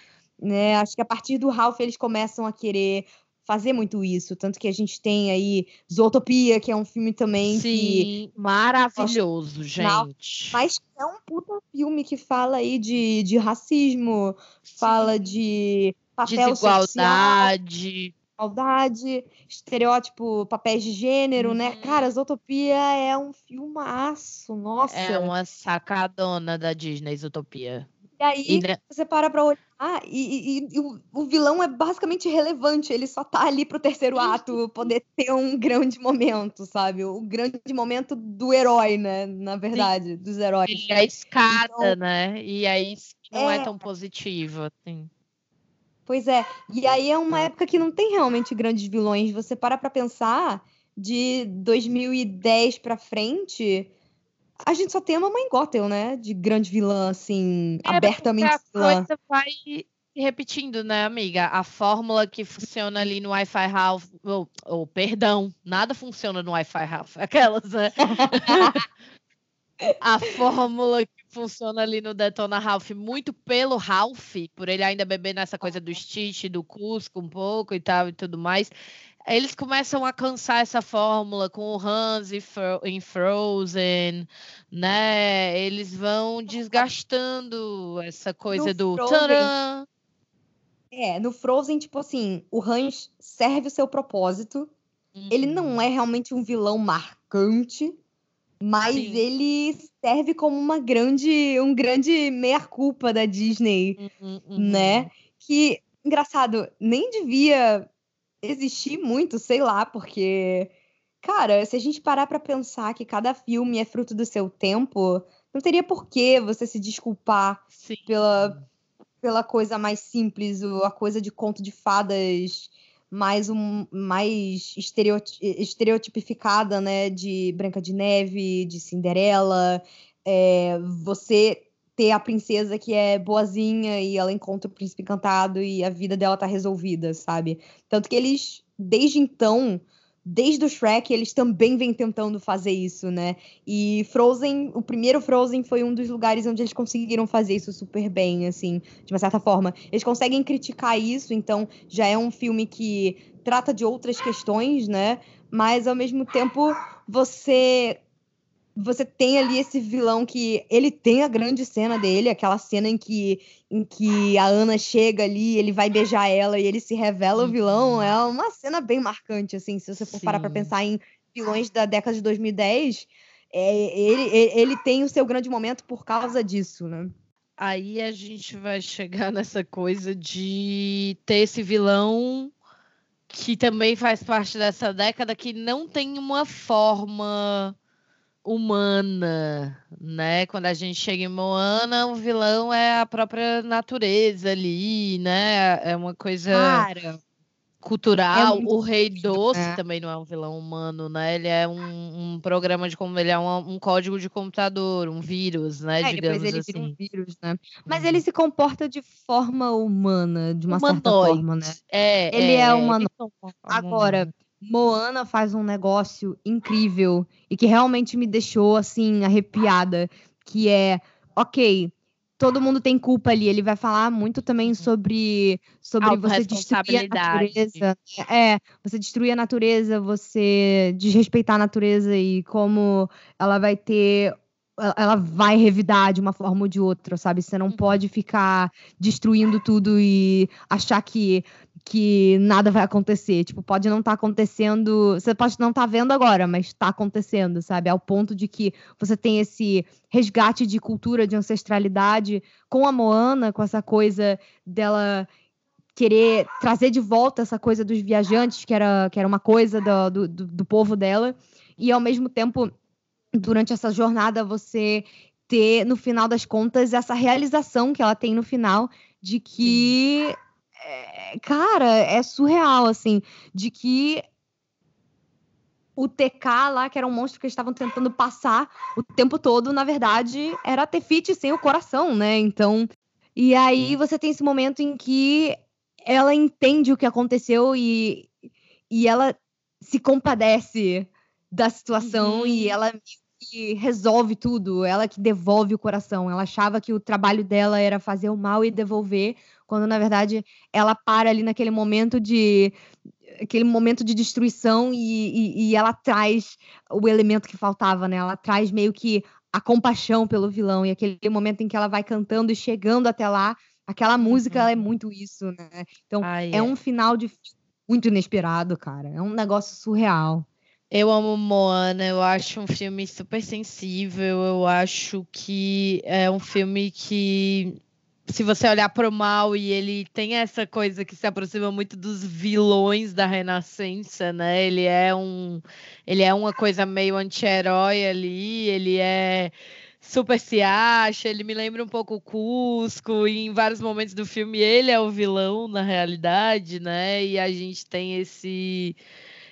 C: né, acho que a partir do Ralph eles começam a querer fazer muito isso, tanto que a gente tem aí Zootopia, que é um filme também que
B: Sim, maravilhoso,
C: final,
B: gente.
C: mas é um puta filme que fala aí de, de racismo, fala
B: Sim.
C: de papel social,
B: desigualdade.
C: maldade, estereótipo, papéis de gênero, né?
B: Uhum.
C: Cara, Zootopia é um filmaço, nossa.
B: É uma sacadona da Disney, Utopia.
C: E aí
B: E, né,
C: você para pra olhar e, e- e o, o vilão é basicamente irrelevante, ele só tá ali pro terceiro ato poder ter um grande momento, sabe? O grande momento do herói, né? Na verdade, dos heróis.
B: é a escada,
C: Então,
B: né? E aí não é
C: é.
B: tão positivo, assim.
C: Pois é, e aí é uma época que não tem realmente grandes vilões. Você para pra pensar, de 2010 pra frente, a gente só tem a Mamãe Gothel, né? De grande vilã, assim,
B: É,
C: abertamente
B: a
C: vilã.
B: coisa vai repetindo, né, amiga? A fórmula que funciona ali no Wi-Fi Ralph, ou, ou, perdão, nada funciona no Wi-Fi Ralph, aquelas, né? a fórmula que funciona ali no Detona Ralph, muito pelo Ralph, por ele ainda beber nessa coisa do Stitch, do Cusco um pouco e tal e tudo mais. Eles começam a cansar essa fórmula com o Hans em Frozen, né? Eles vão desgastando essa coisa
C: No
B: do
C: Frozen,
B: tcharam.
C: É, no Frozen, tipo assim, o Hans serve o seu propósito. Ele não
B: Uhum.
C: é realmente um vilão marcante, mas
B: Sim.
C: ele serve como uma grande, um grande meia-culpa da Disney,
B: Uhum,
C: né?
B: uhum.
C: Que, engraçado, nem devia existir muito, sei lá, porque, cara, se a gente parar pra pensar que cada filme é fruto do seu tempo, não teria por que você se desculpar
B: Sim.
C: pela, pela coisa mais simples, a coisa de conto de fadas mais um mais estereoti- estereotipificada, né, de Branca de Neve, de Cinderela, é, você ter a princesa que é boazinha e ela encontra o príncipe encantado e a vida dela tá resolvida, sabe? Tanto que eles, desde então, desde o Shrek, eles também vêm tentando fazer isso, né? E Frozen, o primeiro Frozen foi um dos lugares onde eles conseguiram fazer isso super bem, assim, de uma certa forma. Eles conseguem criticar isso, então já é um filme que trata de outras questões, né? Mas ao mesmo tempo você você tem ali esse vilão que ele tem a grande cena dele, aquela cena em que em que a Ana chega ali, ele vai beijar ela e ele se revela o vilão,
B: Uhum.
C: é uma cena bem marcante assim, se você for parar pra
B: Sim.
C: pensar em vilões da década de 2010, é, ele, ele ele tem o seu grande momento por causa disso, né?
B: Aí a gente vai chegar nessa coisa de ter esse vilão que também faz parte dessa década que não tem uma forma humana, né? Quando a gente chega em Moana, o vilão é a própria natureza ali, né? É uma coisa
C: Cara,
B: cultural.
C: é
B: o Rei Doce
C: né?
B: também não é um vilão humano, né? Ele é um, um programa de como ele é um, um código de computador, um vírus, né?
C: É, depois
B: Digamos
C: ele
B: assim.
C: vira um vírus, né? Mas
B: Uhum.
C: ele se comporta de forma humana, de uma certa forma, né?
B: Humanoide. É,
C: Ele é
B: é, forma
C: Agora. Moana faz um negócio incrível e que realmente me deixou assim arrepiada, que é, ok, todo mundo tem culpa ali. Ele vai falar muito também
B: Uhum.
C: sobre sobre você destruir a natureza. É, você destruir a natureza, você desrespeitar a natureza e como ela vai ter ela- vai revidar de uma forma ou de outra, sabe? Você não
B: Uhum.
C: pode ficar destruindo tudo e achar que que nada vai acontecer. Tipo, pode não estar acontecendo. Você pode não estar vendo agora, mas está acontecendo, sabe? Ao ponto de que você tem esse resgate de cultura, de ancestralidade com a Moana, com essa coisa dela querer trazer de volta essa coisa dos viajantes, que era, que era uma coisa do, do- do povo dela, e ao mesmo tempo, durante essa jornada, você ter, no final das contas, essa realização que ela tem no final de que. é, cara, é surreal, assim, de que o TK lá, que era um monstro que eles estavam tentando passar o tempo todo, na verdade, era a Tefiti sem o coração, né? Então. E aí você tem esse momento em que ela entende o que aconteceu e, e ela se compadece da situação
B: Uhum.
C: e ela que resolve tudo, ela que devolve o coração. Ela achava que o trabalho dela era fazer o mal e devolver, quando na verdade ela para ali naquele momento de aquele momento de destruição e, e, e ela traz o elemento que faltava, né? Ela traz meio que a compaixão pelo vilão e aquele momento em que ela vai cantando e chegando até lá, aquela música é
B: Uhum.
C: muito isso, né? Então
B: Ai,
C: é um final de muito inesperado, cara. É um negócio surreal.
B: Eu amo Moana, eu acho um filme super sensível, eu acho que é um filme que, se você olhar para o mal e ele tem essa coisa que se aproxima muito dos vilões da Renascença, né? Ele é um, ele é uma coisa meio anti-herói ali, ele é super se acha, ele me lembra um pouco o Cusco, e em vários momentos do filme ele é o vilão na realidade, né? E a gente tem esse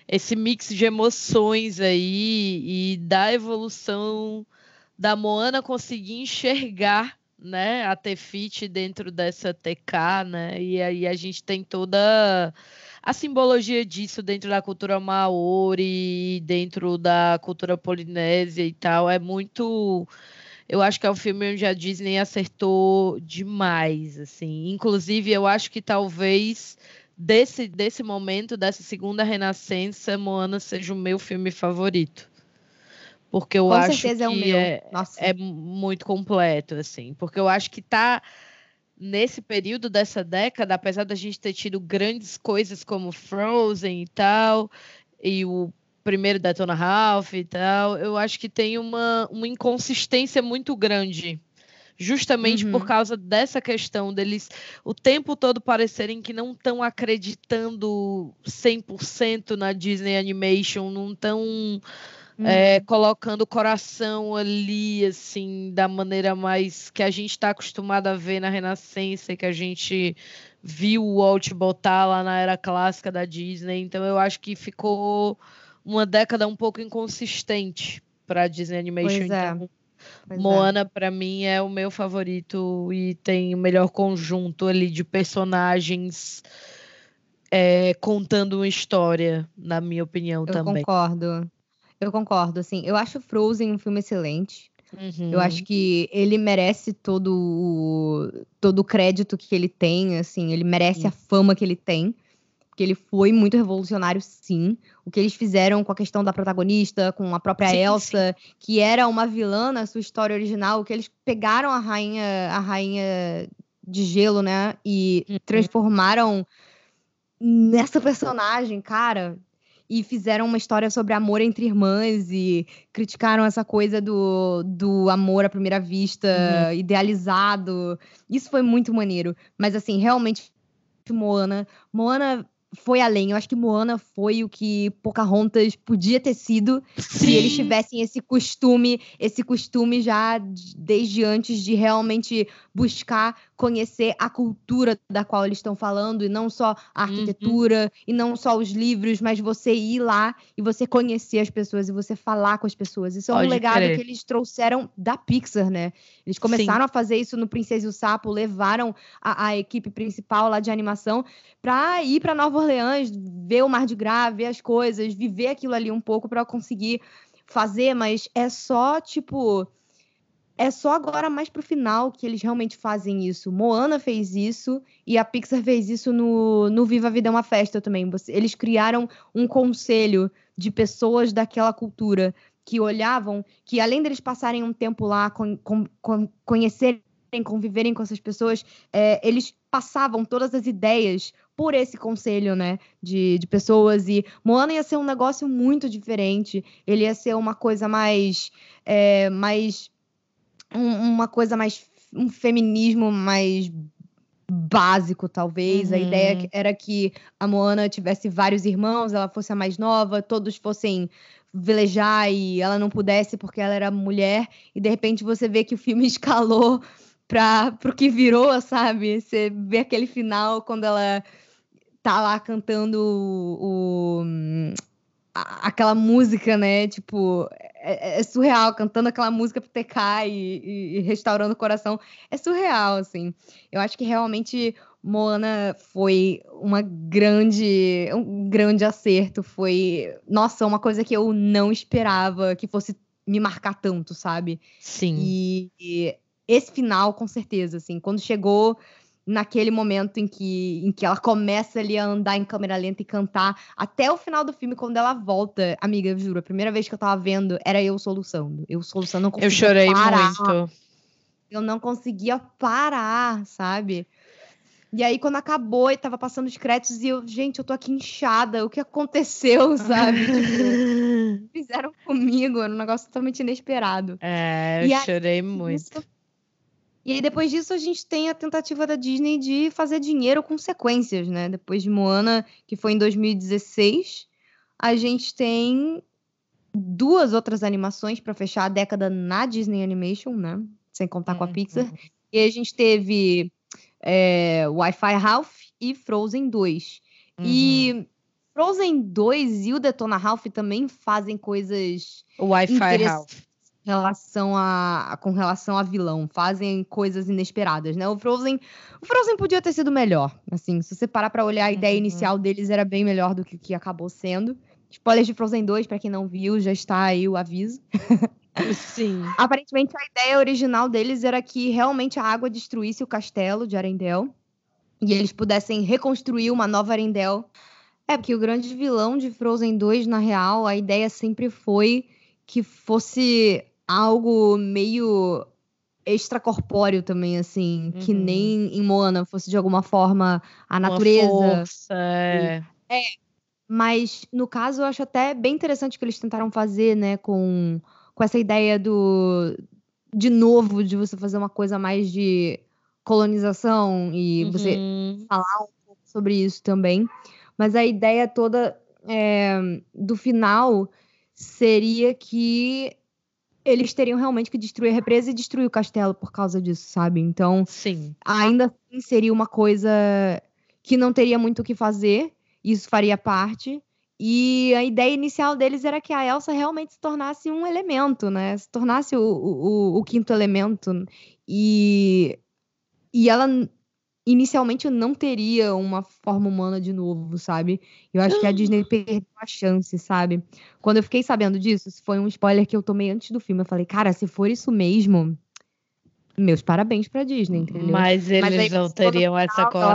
B: esse mix de emoções aí e da evolução da Moana conseguir enxergar né, a Tefit dentro dessa TK, né? E aí a gente tem toda a simbologia disso dentro da cultura maori, dentro da cultura polinésia e tal. É muito eu acho que é um filme onde a Disney acertou demais, assim. Inclusive, eu acho que talvez desse, desse momento, dessa segunda renascença, Moana seja o meu filme favorito. Porque eu
C: Com
B: acho
C: é
B: que é,
C: Nossa.
B: é muito completo, assim. Porque eu acho que tá nesse período dessa década, apesar da gente ter tido grandes coisas como Frozen e tal, e o primeiro Detona Ralph e tal, eu acho que tem uma, uma inconsistência muito grande. Justamente
C: Uhum.
B: por causa dessa questão deles o tempo todo parecerem que não estão acreditando 100% na Disney Animation, não estão
C: Uhum.
B: é, colocando o coração ali, assim, da maneira mais que a gente está acostumado a ver na Renascença, que a gente viu o Walt botar lá na era clássica da Disney. Então eu acho que ficou uma década um pouco inconsistente para a Disney Animation.
C: Pois é.
B: Então,
C: Pois é.
B: Moana, para mim, é o meu favorito e tem o melhor conjunto ali de personagens é, contando uma história, na minha opinião
C: Eu
B: também.
C: concordo. Eu concordo, assim. Eu acho Frozen um filme excelente. Eu
B: Uhum.
C: acho que ele merece todo o, todo o crédito que ele tem, assim, ele merece
B: Sim.
C: a fama que ele tem. Porque ele foi muito revolucionário, sim. O que eles fizeram com a questão da protagonista, com a própria
B: Sim,
C: Elsa, que era uma vilã na sua história original, que eles pegaram a rainha, a rainha de gelo, né? E
B: Uhum.
C: transformaram nessa personagem, cara. E fizeram uma história sobre amor entre irmãs e criticaram essa coisa do, do amor à primeira vista, idealizado. Isso foi muito maneiro. Mas, assim, realmente, Moana. Moana foi além. Eu acho que Moana foi o que Pocahontas podia ter sido se eles tivessem esse costume, esse costume já de- desde antes de realmente buscar conhecer a cultura da qual eles estão falando, e não só a
B: Uhum.
C: arquitetura, e não só os livros, mas você ir lá e você conhecer as pessoas e você falar com as pessoas. Isso é um
B: Pode
C: legado que eles trouxeram da Pixar, né? Eles começaram a fazer isso no Princesa e o Sapo, levaram a, a equipe principal lá de animação pra ir pra Nova Orleans, ver o Mar de Gras, ver as coisas, viver aquilo ali um pouco pra conseguir fazer, mas é só tipo é só agora mais pro final que eles realmente fazem isso. Moana fez isso e a Pixar fez isso no, no Viva a Vida é uma Festa também. Eles criaram um conselho de pessoas daquela cultura que olhavam, que além deles passarem um tempo lá, con, con- con- conhecerem, conviverem com essas pessoas, é, eles passavam todas as ideias por esse conselho, né, de, de pessoas. E Moana ia ser um negócio muito diferente. Ele ia ser uma coisa mais, é, mais um- uma coisa mais um feminismo mais básico, talvez. A
B: Uhum.
C: ideia que- era que a Moana tivesse vários irmãos, ela fosse a mais nova, todos fossem velejar e ela não pudesse porque ela era mulher. E de repente você vê que o filme escalou para pro que virou, sabe? Você vê aquele final quando ela tá lá cantando o, o- a- aquela música, né? Tipo, é, é surreal, cantando aquela música pro TK e, e- e restaurando o coração. É surreal, assim. Eu acho que realmente Moana foi uma grande, um grande acerto. Foi, nossa, uma coisa que eu não esperava que fosse me marcar tanto, sabe?
B: Sim.
C: E, e esse final, com certeza, assim, quando chegou naquele momento em que, em que ela começa ali a andar em câmera lenta e cantar, até o final do filme, quando ela volta, amiga, eu juro, a primeira vez que eu tava vendo, era eu soluçando. Eu soluçando, não
B: Eu chorei
C: parar.
B: muito.
C: Eu não conseguia parar, sabe? E aí, quando acabou e tava passando os créditos, e eu, gente, eu tô aqui inchada, o que aconteceu, sabe? tipo, fizeram comigo, era um negócio totalmente inesperado.
B: É, eu
C: E aí,
B: chorei muito.
C: Isso. E aí, depois disso, a gente tem a tentativa da Disney de fazer dinheiro com sequências, né? Depois de Moana, que foi em 2016, a gente tem duas outras animações para fechar a década na Disney Animation, né? Sem contar com a
B: Uhum.
C: Pixar. E a gente teve é, Wi-Fi Ralph e Frozen 2.
B: Uhum.
C: E Frozen 2 e o Detona Ralph também fazem coisas
B: O Wi-Fi Ralph.
C: Relação a, com relação a vilão, fazem coisas inesperadas, né? O Frozen, o Frozen podia ter sido melhor, assim, se você parar pra olhar a ideia
B: Uhum.
C: inicial deles era bem melhor do que, que acabou sendo. Spoilers de Frozen 2, pra quem não viu, já está aí o aviso.
B: Sim.
C: Aparentemente a ideia original deles era que realmente a água destruísse o castelo de Arendelle e eles pudessem reconstruir uma nova Arendelle. É, porque o grande vilão de Frozen 2, na real, a ideia sempre foi que fosse algo meio extracorpóreo também, assim, que
B: Uhum.
C: nem em Moana fosse de alguma forma a
B: Uma
C: natureza.
B: força, é.
C: Mas, no caso, eu acho até bem interessante o que eles tentaram fazer, né, com, com essa ideia do. De novo, de você fazer uma coisa mais de colonização e você
B: Uhum.
C: falar um pouco sobre isso também. Mas a ideia toda é, do final seria que eles teriam realmente que destruir a represa e destruir o castelo por causa disso, sabe? Então,
B: Sim.
C: ainda assim seria uma coisa que não teria muito o que fazer, isso faria parte. E a ideia inicial deles era que a Elsa realmente se tornasse um elemento, né? Se tornasse o, o, o quinto elemento. E, e ela inicialmente não teria uma forma humana de novo, sabe? Eu acho que a Disney perdeu a chance, sabe? Quando eu fiquei sabendo disso, isso foi um spoiler que eu tomei antes do filme. Eu falei, cara, se for isso mesmo, meus parabéns pra Disney, entendeu?
B: Mas
C: aí
B: eles não
C: quando
B: teriam essa
C: final, ela-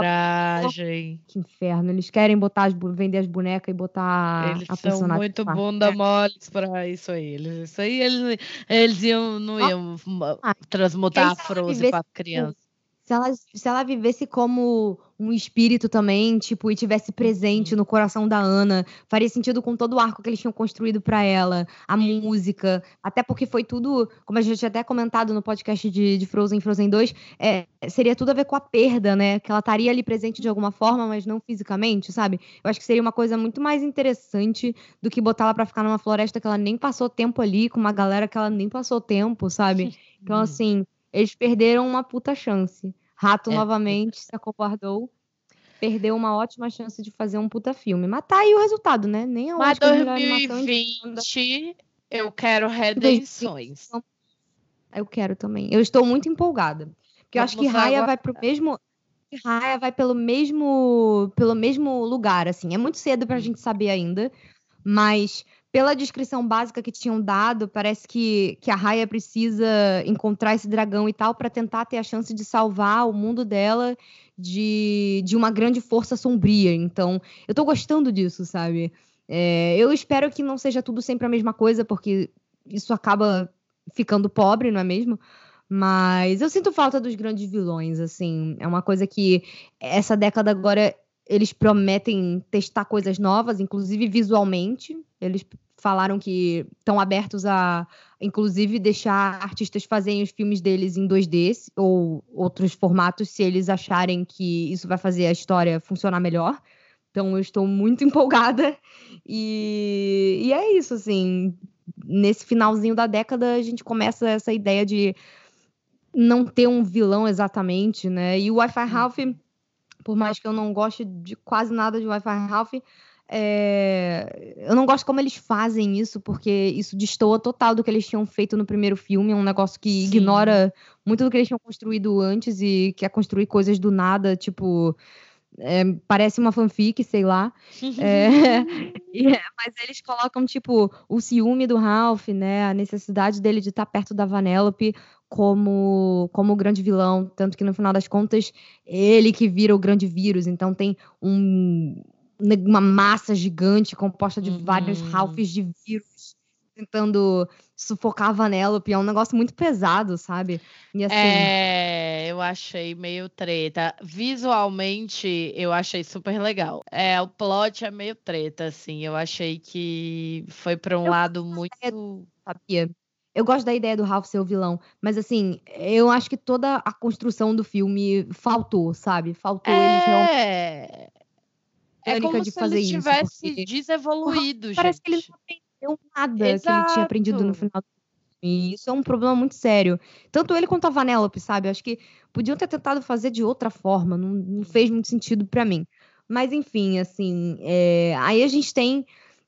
B: coragem.
C: Que inferno. Eles querem botar as, vender as bonecas e botar
B: Eles
C: a
B: são
C: personagem.
B: muito
C: lá.
B: bunda moles pra isso aí. Eles, isso aí eles, eles iam, não
C: Ah.
B: iam
C: Ah,
B: transmutar a Frozen pra criança.
C: Se ela, se ela vivesse como um espírito também, tipo, e tivesse presente
B: Uhum.
C: no coração da Ana, faria sentido com todo o arco que eles tinham construído pra ela, a música, até porque foi tudo, como a gente tinha até comentado no podcast de, de Frozen Frozen 2, é, seria tudo a ver com a perda, né? Que ela estaria ali presente de alguma forma, mas não fisicamente, sabe? Eu acho que seria uma coisa muito mais interessante do que botar ela pra ficar numa floresta que ela nem passou tempo ali, com uma galera que ela nem passou tempo, sabe? Então,
B: Uhum.
C: assim, eles perderam uma puta chance. Rato
B: É,
C: novamente se acovardou. Perdeu uma ótima chance de fazer um puta filme. Mas tá aí o resultado, né? Nem a
B: Mas
C: animação. de-
B: 2020 eu quero redenções.
C: Eu quero também. Eu estou muito empolgada. Porque eu acho que Raya vai pro mesmo. Raya vai pelo mesmo pelo mesmo lugar, assim. É muito cedo pra
B: Hum.
C: gente saber ainda, mas pela descrição básica que tinham dado, parece que, que a Raya precisa encontrar esse dragão e tal pra tentar ter a chance de salvar o mundo dela de, de uma grande força sombria. Então, eu tô gostando disso, sabe? É, eu espero que não seja tudo sempre a mesma coisa, porque isso acaba ficando pobre, não é mesmo? Mas eu sinto falta dos grandes vilões, assim. É uma coisa que essa década agora eles prometem testar coisas novas, inclusive visualmente. Eles falaram que estão abertos a, inclusive, deixar artistas fazerem os filmes deles em 2D ou outros formatos, se eles acharem que isso vai fazer a história funcionar melhor. Então eu estou muito empolgada. E, e é isso, assim. Nesse finalzinho da década, a gente começa essa ideia de não ter um vilão exatamente, né? E o Wi-Fi Ralph, por mais que eu não goste de quase nada de Wi-Fi Ralph, é, eu não gosto como eles fazem isso, porque isso destoa total do que eles tinham feito no primeiro filme. É um negócio que
B: Sim.
C: ignora muito do que eles tinham construído antes e quer construir coisas do nada, tipo. é, parece uma fanfic, sei lá. É, é, mas eles colocam, tipo, o ciúme do Ralph, né? A necessidade dele de estar perto da Vanellope como, como o grande vilão. Tanto que no final das contas, ele que vira o grande vírus. Então tem um, uma massa gigante composta de vários
B: Uhum.
C: Ralphs de vírus tentando sufocar a Vanellope. É um negócio muito pesado, sabe? Assim.
B: É, eu achei meio treta. Visualmente, eu achei super legal. É, o plot é meio treta, assim. Eu achei que foi para um
C: Eu
B: lado muito.
C: sabia? Eu gosto da ideia do Ralph ser o vilão, mas assim, eu acho que toda a construção do filme faltou, sabe? Faltou eles realmente
B: É. É como
C: de
B: se
C: fazer
B: ele
C: isso,
B: tivesse
C: porque
B: desevoluído,
C: parece que ele
B: gente.
C: não aprendeu nada que ele tinha aprendido no
B: Exato.
C: final do filme. E isso é um problema muito sério. Tanto ele quanto a Vanellope, sabe? Acho que podiam ter tentado fazer de outra forma, não, não fez muito sentido pra mim. Mas enfim, assim, é, aí a gente tem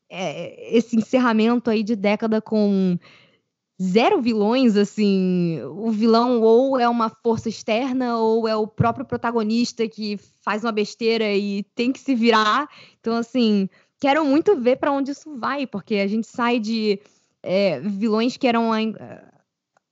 C: é, esse encerramento aí de década com zero vilões, assim, o vilão ou é uma força externa ou é o próprio protagonista que faz uma besteira e tem que se virar. Então, assim, quero muito ver para onde isso vai, porque a gente sai de é, vilões que eram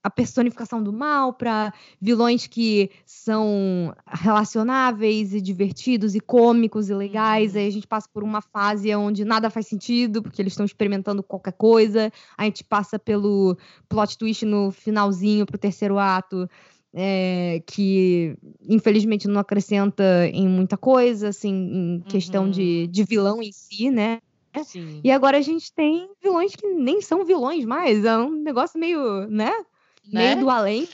C: a personificação do mal, para vilões que são relacionáveis e divertidos e cômicos e legais. Uhum. Aí a gente passa por uma fase onde nada faz sentido, porque eles estão experimentando qualquer coisa. A gente passa pelo plot twist no finalzinho pro terceiro ato. É, que infelizmente não acrescenta em muita coisa, assim, em questão uhum. de, de vilão em si, né? Sim. E agora a gente tem vilões que nem são vilões mais, é um negócio meio, né? Né? meio do além.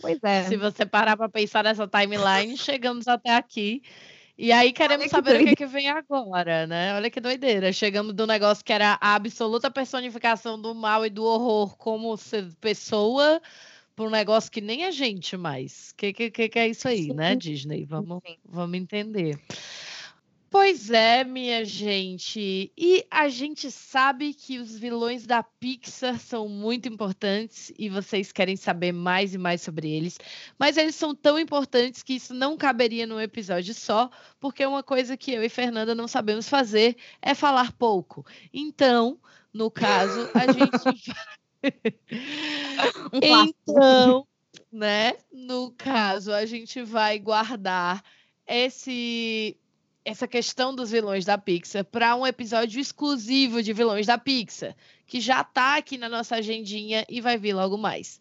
C: Pois é.
B: Se você parar para pensar nessa timeline, chegamos até aqui. E aí queremos que saber doido. o que, é que vem agora, né? Olha que doideira. Chegamos do negócio que era a absoluta personificação do mal e do horror como pessoa para um negócio que nem a gente mais. O que, que, que, é isso aí, Sim. né, Disney? Vamos, vamos entender. Pois é, minha gente. E a gente sabe que os vilões da Pixar são muito importantes e vocês querem saber mais e mais sobre eles, mas eles são tão importantes que isso não caberia num episódio só, porque uma coisa que eu e Fernanda não sabemos fazer é falar pouco. Então, no caso, a gente Então, né? No caso, a gente vai guardar esse essa questão dos vilões da Pixar para um episódio exclusivo de vilões da Pixar, que já está aqui na nossa agendinha e vai vir logo mais.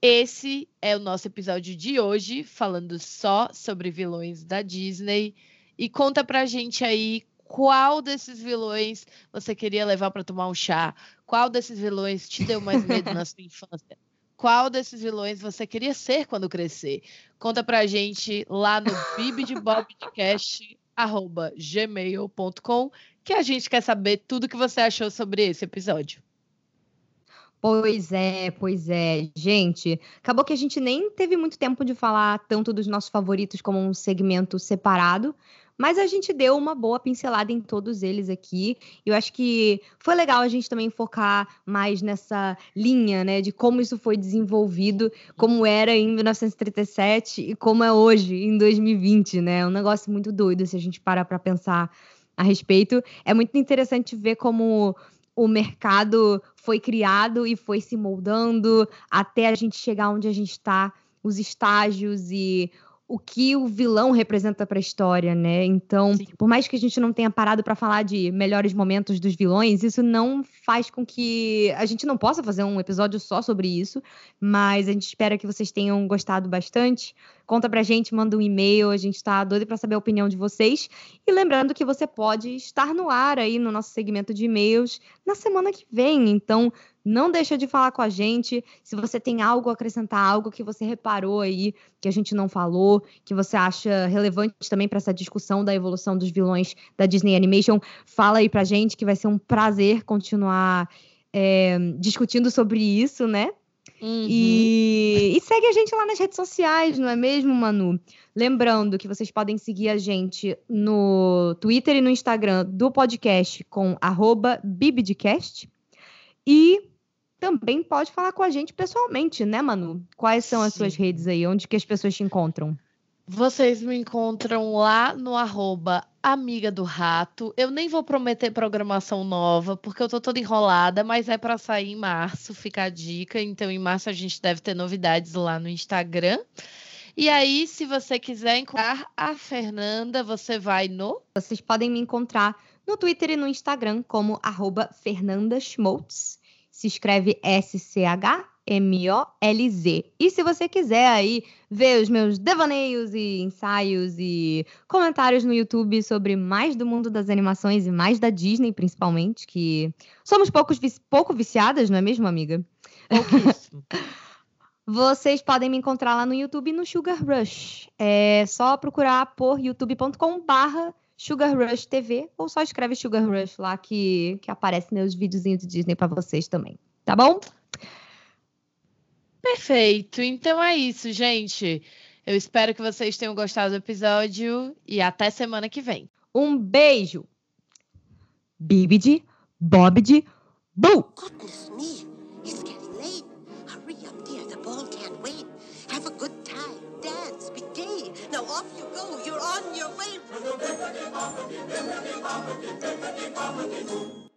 B: Esse é o nosso episódio de hoje, falando só sobre vilões da Disney. E conta pra gente aí qual desses vilões você queria levar para tomar um chá? Qual desses vilões te deu mais medo na sua infância? Qual desses vilões você queria ser quando crescer? Conta pra gente lá no Bibi de Bob Podcast gmail.com, que a gente quer saber tudo que você achou sobre esse episódio.
C: Pois é, pois é. Gente, acabou que a gente nem teve muito tempo de falar tanto dos nossos favoritos como um segmento separado, mas a gente deu uma boa pincelada em todos eles aqui. Eu acho que foi legal a gente também focar mais nessa linha, né, de como isso foi desenvolvido, como era em 1937 e como é hoje, em 2020, né? É um negócio muito doido se a gente parar para pensar a respeito. É muito interessante ver como o mercado foi criado e foi se moldando até a gente chegar onde a gente está, os estágios e o que o vilão representa para a história, né? Então, Sim. por mais que a gente não tenha parado para falar de melhores momentos dos vilões, isso não faz com que a gente não possa fazer um episódio só sobre isso, mas a gente espera que vocês tenham gostado bastante. Conta pra gente, manda um e-mail, a gente tá doido para saber a opinião de vocês. E lembrando que você pode estar no ar aí no nosso segmento de e-mails na semana que vem. Então, não deixa de falar com a gente. Se você tem algo a acrescentar, algo que você reparou aí, que a gente não falou, que você acha relevante também para essa discussão da evolução dos vilões da Disney Animation, fala aí pra gente, que vai ser um prazer continuar é, discutindo sobre isso, né? Uhum. E, e, segue a gente lá nas redes sociais, não é mesmo, Manu? Lembrando que vocês podem seguir a gente no Twitter e no Instagram do podcast com Bibidcast. E também pode falar com a gente pessoalmente, né, Manu? Quais são as Sim. suas redes aí? Onde que as pessoas te encontram?
B: Vocês me encontram lá no arroba Amiga do Rato. Eu nem vou prometer programação nova, porque eu tô toda enrolada, mas é para sair em março, fica a dica. Então, em março a gente deve ter novidades lá no Instagram. E aí, se você quiser encontrar a Fernanda, você vai no.
C: Vocês podem me encontrar no Twitter e no Instagram como arroba Fernanda Schmoltz se escreve S-C-H-M-O-L-Z. E se você quiser aí ver os meus devaneios e ensaios e comentários no YouTube sobre mais do mundo das animações e mais da Disney, principalmente, que somos poucos, pouco viciadas, não é mesmo, amiga? Pouquíssimo. Vocês podem me encontrar lá no YouTube no Sugar Rush. É só procurar por youtube.com barra Sugar Rush TV, ou só escreve Sugar Rush lá que, que aparece nos videozinhos de Disney para vocês também. Tá bom?
B: Perfeito. Então é isso, gente. Eu espero que vocês tenham gostado do episódio e até semana que vem.
C: Um beijo. Bibidi, Bobidi, Boo!
A: Goodness me, it's Bibbidi bobbidi, bibbidi bobbidi, bibbidi bobbidi boo.